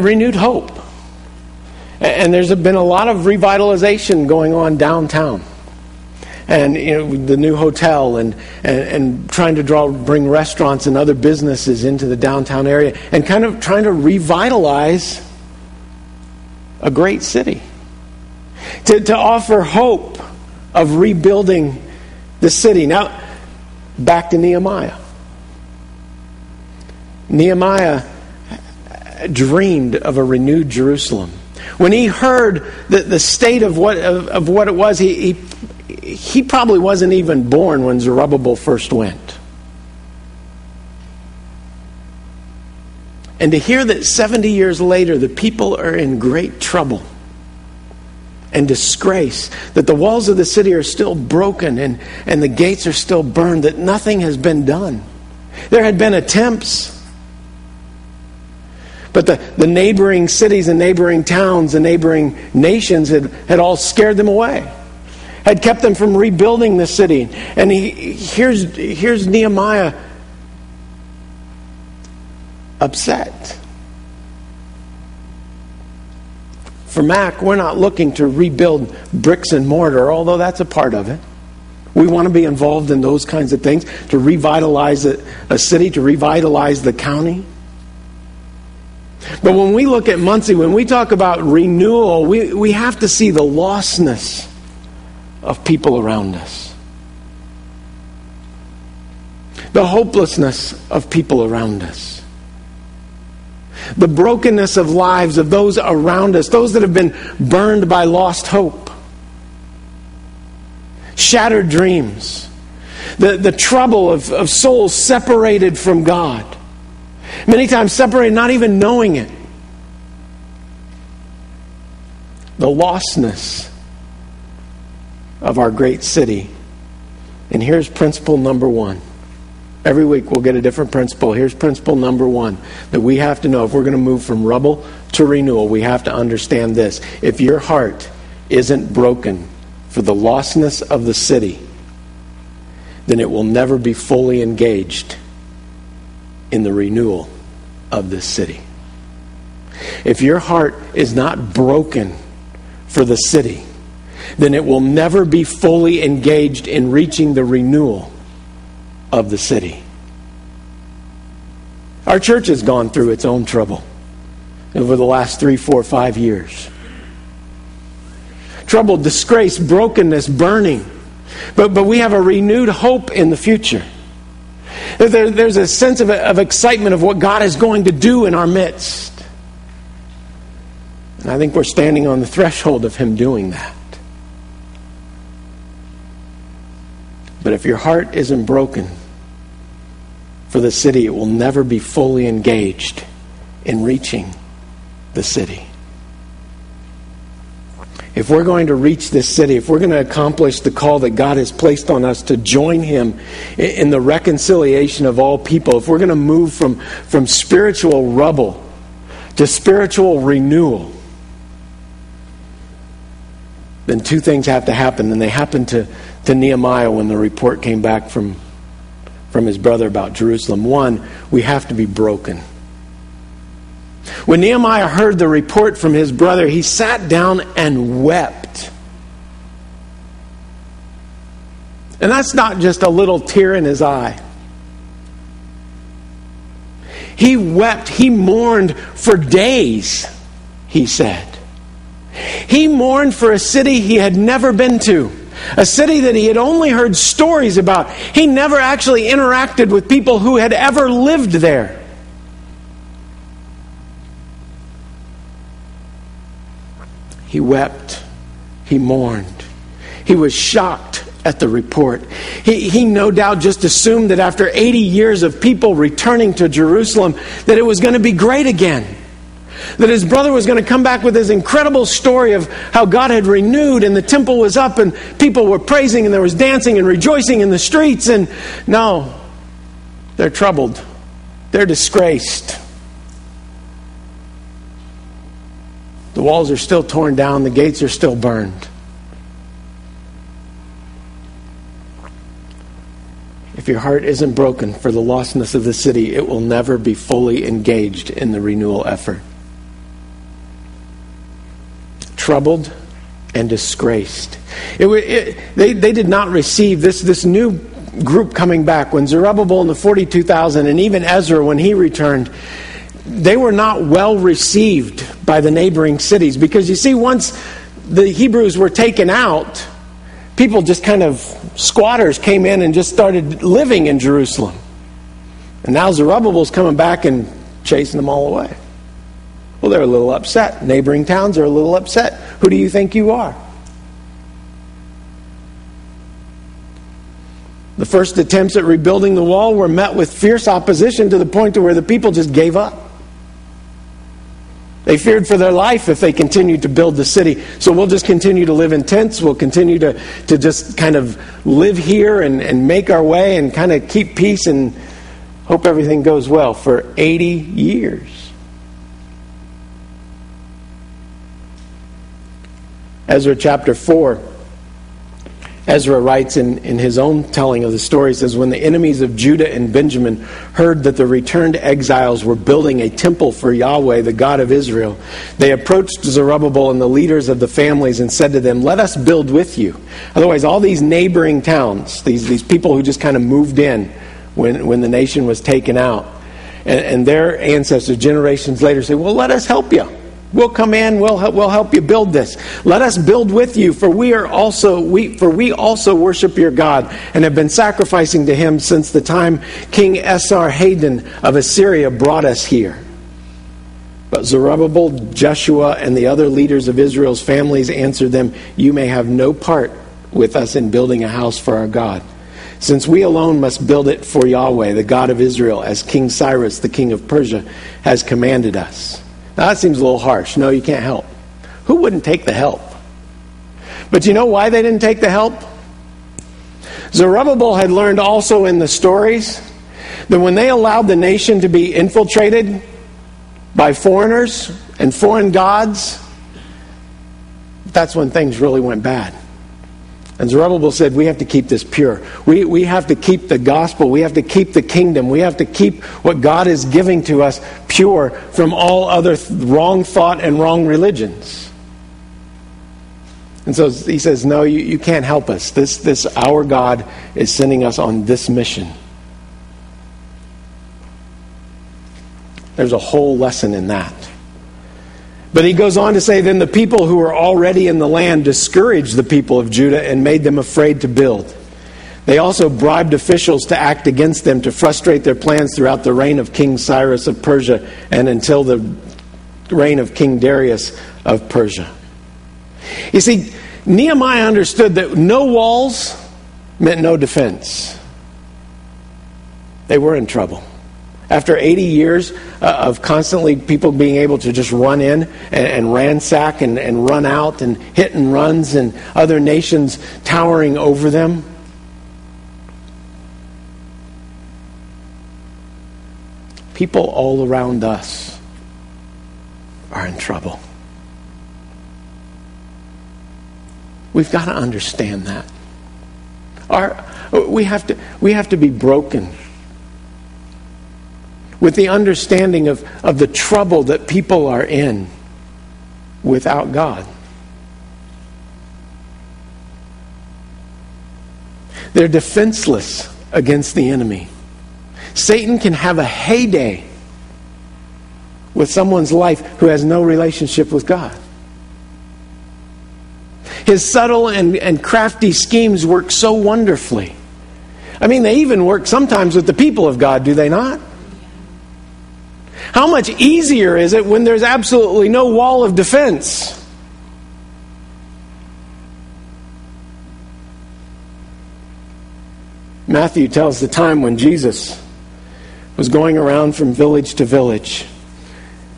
Renewed hope. And there's been a lot of revitalization going on downtown. And you know, the new hotel and, and, and trying to draw, bring restaurants and other businesses into the downtown area and kind of trying to revitalize a great city. To, to offer hope of rebuilding the city. Now, back to Nehemiah. Nehemiah dreamed of a renewed Jerusalem. When he heard the, the state of what, of, of what it was, he, he, he probably wasn't even born when Zerubbabel first went. And to hear that 70 years later the people are in great trouble and disgrace, that the walls of the city are still broken and, and the gates are still burned, that nothing has been done. There had been attempts. But the, the neighboring cities and neighboring towns and neighboring nations had, had all scared them away, had kept them from rebuilding the city. And he, here's, here's Nehemiah upset. For Mac, we're not looking to rebuild bricks and mortar, although that's a part of it. We want to be involved in those kinds of things to revitalize a, a city, to revitalize the county. But when we look at Muncie, when we talk about renewal, we, we have to see the lostness of people around us, the hopelessness of people around us, the brokenness of lives of those around us, those that have been burned by lost hope, shattered dreams, the, the trouble of, of souls separated from God. Many times separated, not even knowing it. The lostness of our great city. And here's principle number one. Every week we'll get a different principle. Here's principle number one that we have to know if we're going to move from rubble to renewal, we have to understand this. If your heart isn't broken for the lostness of the city, then it will never be fully engaged in the renewal of this city. If your heart is not broken for the city, then it will never be fully engaged in reaching the renewal of the city. Our church has gone through its own trouble over the last three, four, five years. Trouble, disgrace, brokenness, burning. But, but we have a renewed hope in the future. There, there's a sense of, of excitement of what God is going to do in our midst. And I think we're standing on the threshold of Him doing that. But if your heart isn't broken for the city, it will never be fully engaged in reaching the city. If we're going to reach this city, if we're going to accomplish the call that God has placed on us to join Him in the reconciliation of all people, if we're going to move from, from spiritual rubble to spiritual renewal, then two things have to happen. And they happened to, to Nehemiah when the report came back from, from his brother about Jerusalem. One, we have to be broken. When Nehemiah heard the report from his brother, he sat down and wept. And that's not just a little tear in his eye. He wept, he mourned for days, he said. He mourned for a city he had never been to, a city that he had only heard stories about. He never actually interacted with people who had ever lived there. He wept, he mourned, he was shocked at the report. He, he no doubt just assumed that after 80 years of people returning to Jerusalem, that it was going to be great again. That his brother was going to come back with this incredible story of how God had renewed and the temple was up and people were praising and there was dancing and rejoicing in the streets. And no, they're troubled, they're disgraced. The walls are still torn down, the gates are still burned. If your heart isn't broken for the lostness of the city, it will never be fully engaged in the renewal effort. Troubled and disgraced. It, it, they, they did not receive this, this new group coming back. When Zerubbabel and the 42,000 and even Ezra, when he returned, they were not well received by the neighboring cities because you see, once the Hebrews were taken out, people just kind of, squatters came in and just started living in Jerusalem. And now Zerubbabel's coming back and chasing them all away. Well, they're a little upset. Neighboring towns are a little upset. Who do you think you are? The first attempts at rebuilding the wall were met with fierce opposition to the point to where the people just gave up. They feared for their life if they continued to build the city. So we'll just continue to live in tents. We'll continue to, to just kind of live here and, and make our way and kind of keep peace and hope everything goes well for 80 years. Ezra chapter 4 Ezra writes in, in his own telling of the story, says, When the enemies of Judah and Benjamin heard that the returned exiles were building a temple for Yahweh, the God of Israel, they approached Zerubbabel and the leaders of the families and said to them, Let us build with you. Otherwise, all these neighboring towns, these, these people who just kind of moved in when, when the nation was taken out, and, and their ancestors, generations later, say, Well, let us help you. We'll come in, we'll help, we'll help you build this. Let us build with you, for we are also we for we also worship your God and have been sacrificing to him since the time King Esarhaddon of Assyria brought us here. But Zerubbabel, Joshua, and the other leaders of Israel's families answered them, You may have no part with us in building a house for our God, since we alone must build it for Yahweh, the God of Israel, as King Cyrus, the king of Persia, has commanded us. Now, that seems a little harsh. No, you can't help. Who wouldn't take the help? But you know why they didn't take the help? Zerubbabel had learned also in the stories that when they allowed the nation to be infiltrated by foreigners and foreign gods, that's when things really went bad. And Zerubbabel said, We have to keep this pure. We, we have to keep the gospel. We have to keep the kingdom. We have to keep what God is giving to us pure from all other th- wrong thought and wrong religions. And so he says, No, you, you can't help us. This, this, our God is sending us on this mission. There's a whole lesson in that. But he goes on to say, Then the people who were already in the land discouraged the people of Judah and made them afraid to build. They also bribed officials to act against them to frustrate their plans throughout the reign of King Cyrus of Persia and until the reign of King Darius of Persia. You see, Nehemiah understood that no walls meant no defense. They were in trouble. After 80 years uh, of constantly people being able to just run in and, and ransack and, and run out and hit and runs and other nations towering over them, people all around us are in trouble. We've got to understand that. Our, we, have to, we have to be broken with the understanding of, of the trouble that people are in without God. They're defenseless against the enemy. Satan can have a heyday with someone's life who has no relationship with God. His subtle and, and crafty schemes work so wonderfully. I mean, they even work sometimes with the people of God, do they not? How much easier is it when there's absolutely no wall of defense? Matthew tells the time when Jesus was going around from village to village.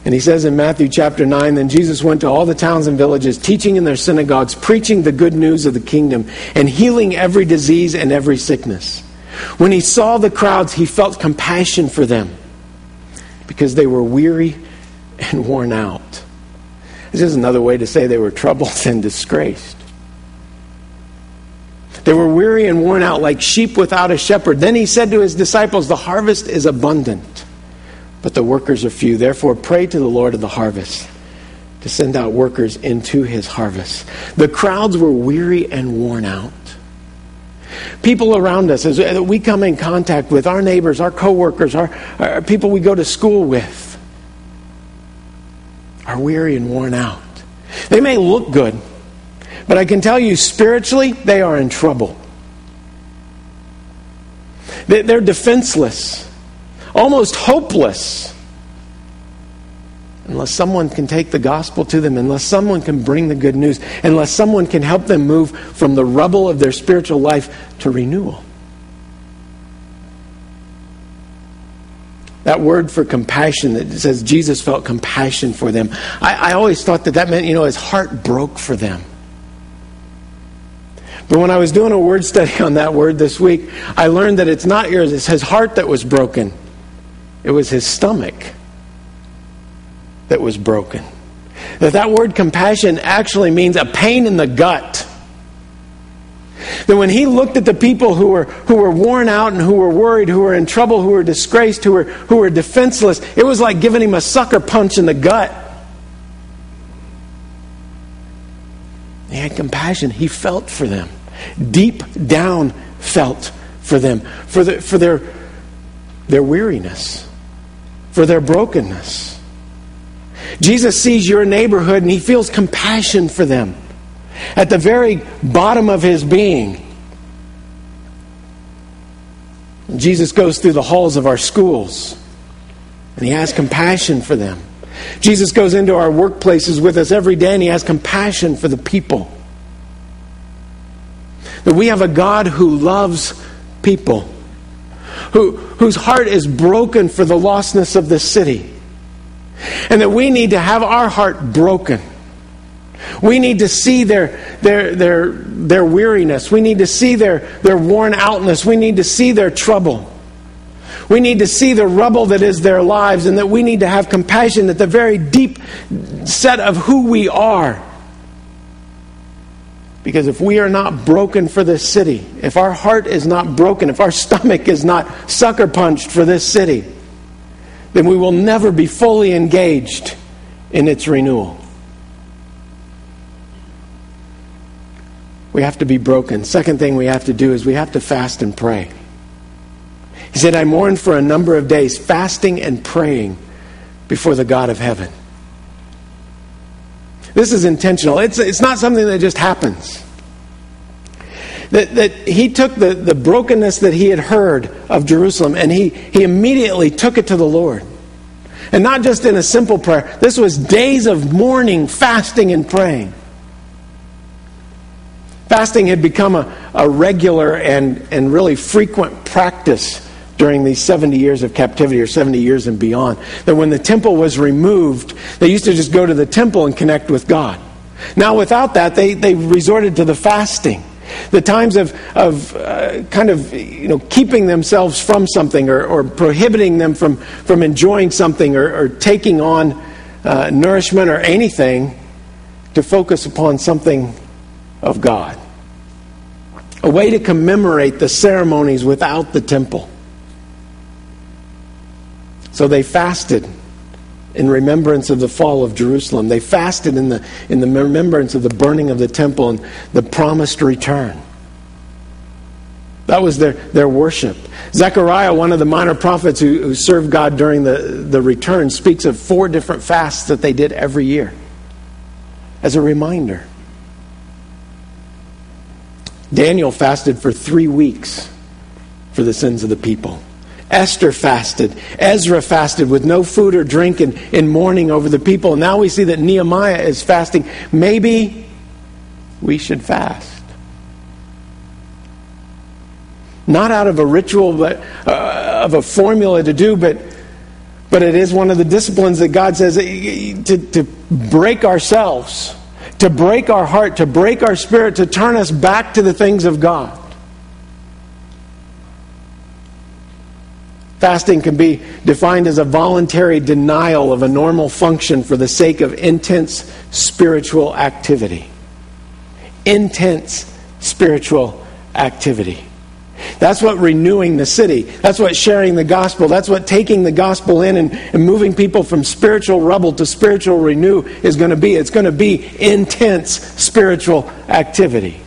And he says in Matthew chapter 9 Then Jesus went to all the towns and villages, teaching in their synagogues, preaching the good news of the kingdom, and healing every disease and every sickness. When he saw the crowds, he felt compassion for them because they were weary and worn out. This is another way to say they were troubled <laughs> and disgraced. They were weary and worn out like sheep without a shepherd. Then he said to his disciples, The harvest is abundant, but the workers are few. Therefore, pray to the Lord of the harvest to send out workers into his harvest. The crowds were weary and worn out. People around us, as uh, we come in contact with our neighbors, our coworkers, our, our people we go to school with, are weary and worn out. They may look good, but I can tell you spiritually, they are in trouble. They're defenseless, almost hopeless, unless someone can take the gospel to them, unless someone can bring the good news, unless someone can help them move from the rubble of their spiritual life to renewal. That word for compassion that says Jesus felt compassion for them. I, I always thought that that meant, you know, his heart broke for them. But when I was doing a word study on that word this week, I learned that it's not yours, it's his heart that was broken. It was his stomach that was broken. That that word compassion actually means a pain in the gut. That when he looked at the people who were, who were worn out and who were worried, who were in trouble, who were disgraced, who were, who were defenseless, it was like giving him a sucker punch in the gut. He had compassion. He felt for them deep down felt for them, for, the, for their, their weariness, for their brokenness. Jesus sees your neighborhood and he feels compassion for them at the very bottom of his being. Jesus goes through the halls of our schools and he has compassion for them. Jesus goes into our workplaces with us every day and he has compassion for the people. That we have a God who loves people, who, whose heart is broken for the lostness of this city. And that we need to have our heart broken. We need to see their, their, their, their weariness. We need to see their, their worn outness. We need to see their trouble. We need to see the rubble that is their lives, and that we need to have compassion at the very deep set of who we are. Because if we are not broken for this city, if our heart is not broken, if our stomach is not sucker punched for this city, then we will never be fully engaged in its renewal. We have to be broken. Second thing we have to do is we have to fast and pray. He said, I mourned for a number of days, fasting and praying before the God of heaven. This is intentional. It's, it's not something that just happens. That, that he took the, the brokenness that he had heard of Jerusalem and he, he immediately took it to the Lord. And not just in a simple prayer, this was days of mourning, fasting, and praying. Fasting had become a, a regular and, and really frequent practice during these 70 years of captivity or 70 years and beyond. That when the temple was removed, they used to just go to the temple and connect with God. Now, without that, they, they resorted to the fasting. The times of, of uh, kind of you know, keeping themselves from something or, or prohibiting them from, from enjoying something or, or taking on uh, nourishment or anything to focus upon something of God. A way to commemorate the ceremonies without the temple. So they fasted in remembrance of the fall of Jerusalem. They fasted in the, in the remembrance of the burning of the temple and the promised return. That was their, their worship. Zechariah, one of the minor prophets who, who served God during the, the return, speaks of four different fasts that they did every year as a reminder. Daniel fasted for three weeks for the sins of the people. Esther fasted. Ezra fasted with no food or drink in, in mourning over the people. Now we see that Nehemiah is fasting. Maybe we should fast. Not out of a ritual, but uh, of a formula to do, but, but it is one of the disciplines that God says to, to break ourselves, to break our heart, to break our spirit, to turn us back to the things of God. Fasting can be defined as a voluntary denial of a normal function for the sake of intense spiritual activity. Intense spiritual activity. That's what renewing the city. That's what sharing the gospel. That's what taking the gospel in and, and moving people from spiritual rubble to spiritual renew is going to be. It's going to be intense spiritual activity.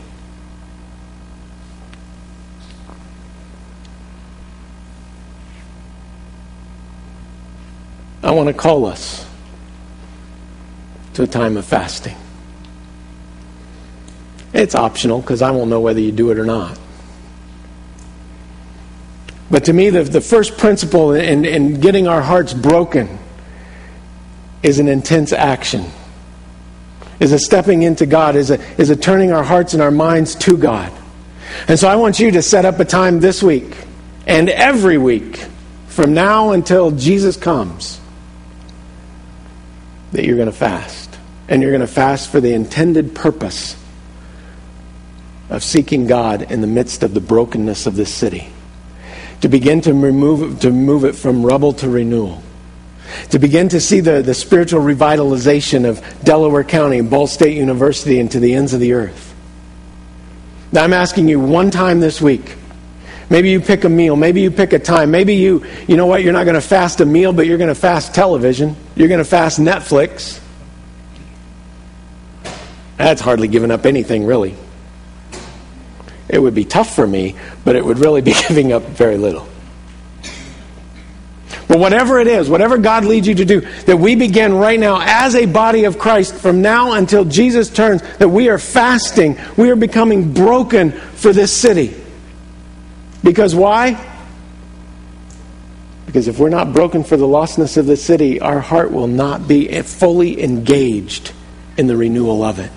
I want to call us to a time of fasting. It's optional because I won't know whether you do it or not. But to me, the, the first principle in, in getting our hearts broken is an intense action, is a stepping into God, is a, is a turning our hearts and our minds to God. And so I want you to set up a time this week and every week from now until Jesus comes that you're going to fast. And you're going to fast for the intended purpose of seeking God in the midst of the brokenness of this city. To begin to remove to move it from rubble to renewal. To begin to see the, the spiritual revitalization of Delaware County and Ball State University into the ends of the earth. Now I'm asking you one time this week Maybe you pick a meal. Maybe you pick a time. Maybe you, you know what, you're not going to fast a meal, but you're going to fast television. You're going to fast Netflix. That's hardly giving up anything, really. It would be tough for me, but it would really be <laughs> giving up very little. But whatever it is, whatever God leads you to do, that we begin right now as a body of Christ from now until Jesus turns, that we are fasting, we are becoming broken for this city. Because why? Because if we're not broken for the lostness of the city, our heart will not be fully engaged in the renewal of it.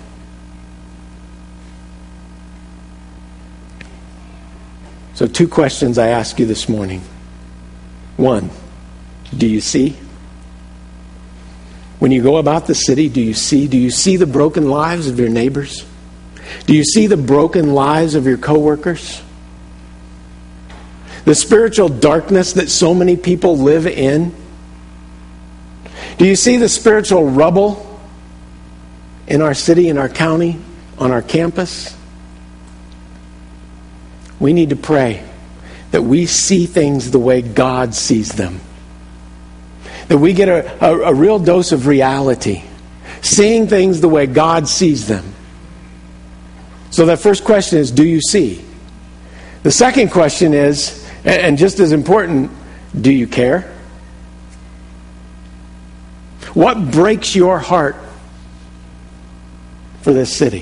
So, two questions I ask you this morning. One, do you see? When you go about the city, do you see? Do you see the broken lives of your neighbors? Do you see the broken lives of your coworkers? The spiritual darkness that so many people live in? Do you see the spiritual rubble in our city, in our county, on our campus? We need to pray that we see things the way God sees them. That we get a, a, a real dose of reality, seeing things the way God sees them. So, that first question is Do you see? The second question is and just as important, do you care? What breaks your heart for this city?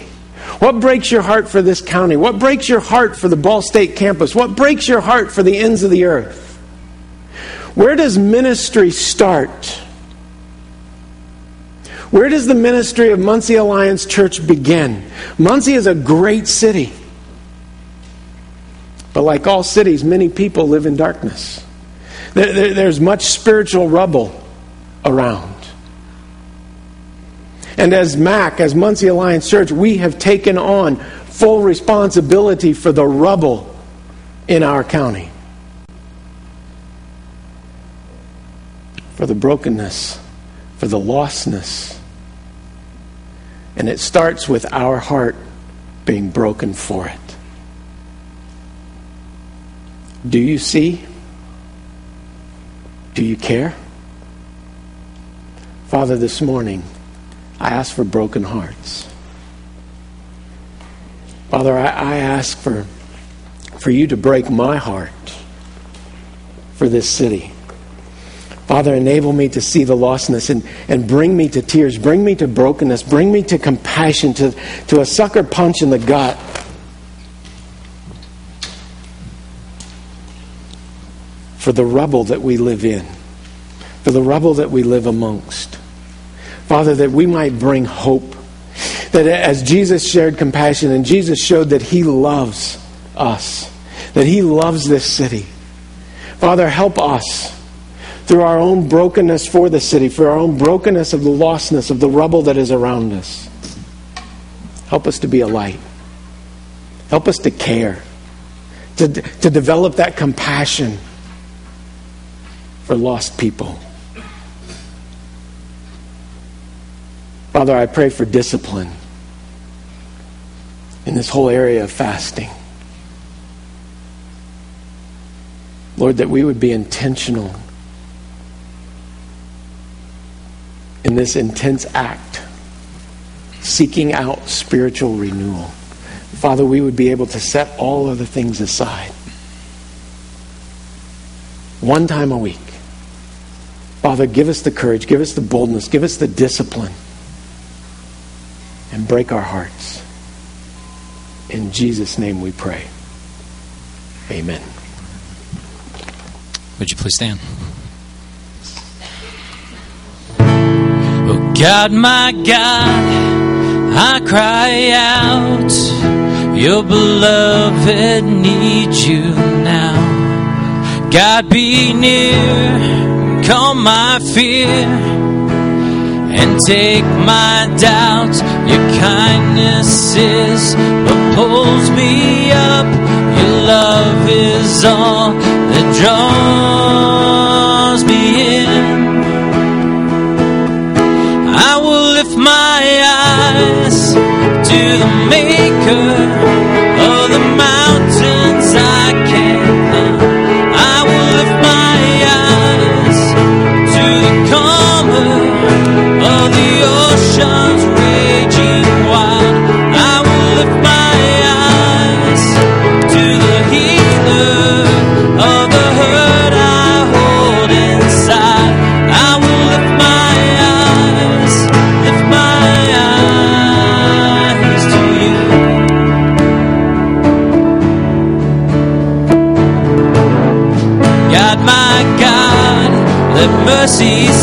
What breaks your heart for this county? What breaks your heart for the Ball State campus? What breaks your heart for the ends of the earth? Where does ministry start? Where does the ministry of Muncie Alliance Church begin? Muncie is a great city. But like all cities, many people live in darkness. There's much spiritual rubble around. And as MAC, as Muncie Alliance Church, we have taken on full responsibility for the rubble in our county. For the brokenness, for the lostness. And it starts with our heart being broken for it. Do you see? Do you care? Father, this morning, I ask for broken hearts. Father, I, I ask for, for you to break my heart for this city. Father, enable me to see the lostness and, and bring me to tears, bring me to brokenness, bring me to compassion, to, to a sucker punch in the gut. For the rubble that we live in, for the rubble that we live amongst. Father, that we might bring hope. That as Jesus shared compassion and Jesus showed that He loves us, that He loves this city. Father, help us through our own brokenness for the city, for our own brokenness of the lostness of the rubble that is around us. Help us to be a light. Help us to care, to, to develop that compassion for lost people. Father, I pray for discipline in this whole area of fasting. Lord, that we would be intentional in this intense act, seeking out spiritual renewal. Father, we would be able to set all other things aside. One time a week. Father, give us the courage, give us the boldness, give us the discipline, and break our hearts. In Jesus' name we pray. Amen. Would you please stand? Oh God, my God, I cry out. Your beloved needs you now. God, be near, calm my fear, and take my doubts. Your kindness is what pulls me up. Your love is all that draws me in. I will lift my eyes to the maker let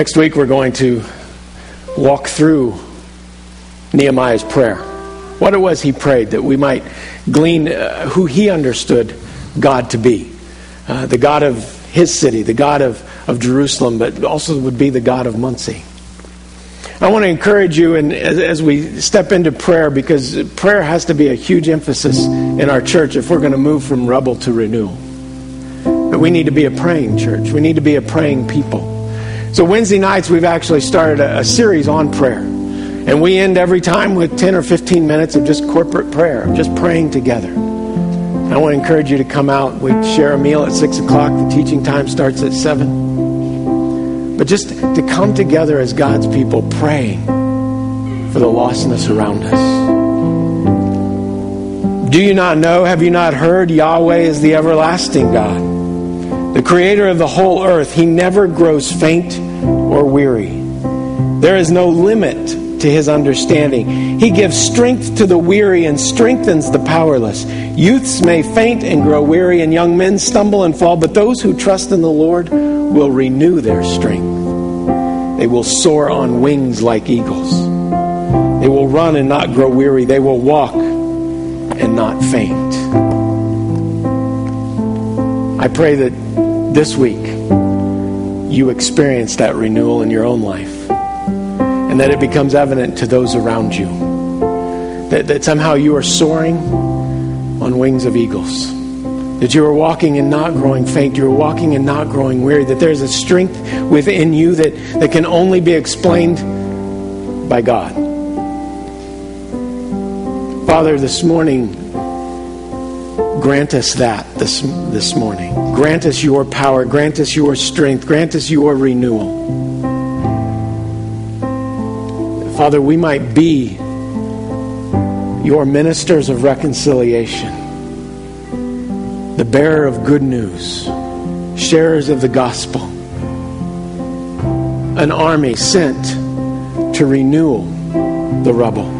Next week, we're going to walk through Nehemiah's prayer. What it was he prayed, that we might glean uh, who he understood God to be. Uh, the God of his city, the God of, of Jerusalem, but also would be the God of Muncie. I want to encourage you and as, as, we step into prayer because prayer has to be a huge emphasis in our church if we're going to move from rubble to renewal. But we need to be a praying church. We need to be a praying people. So, Wednesday nights, we've actually started a, a, series on prayer. And we end every time with 10 or 15 minutes of just corporate prayer, just praying together. I want to encourage you to come out. We share a meal at 6 o'clock. The teaching time starts at 7. But just to come together as God's people, praying for the lostness around us. Do you not know? Have you not heard? Yahweh is the everlasting God the creator of the whole earth, he never grows faint or weary. There is no limit to his understanding. He gives strength to the weary and strengthens the powerless. Youths may faint and grow weary, and young men stumble and fall, but those who trust in the Lord will renew their strength. They will soar on wings like eagles. They will run and not grow weary. They will walk and not faint. I pray that this week you experience that renewal in your own life and that it becomes evident to those around you. That, that somehow you are soaring on wings of eagles. That you are walking and not growing faint. You are walking and not growing weary. That there's a strength within you that, that can only be explained by God. Father, this morning, Grant us that this, this morning. Grant us your power. Grant us your strength. Grant us your renewal. Father, we might be your ministers of reconciliation, the bearer of good news, sharers of the gospel, an army sent to renew the rubble.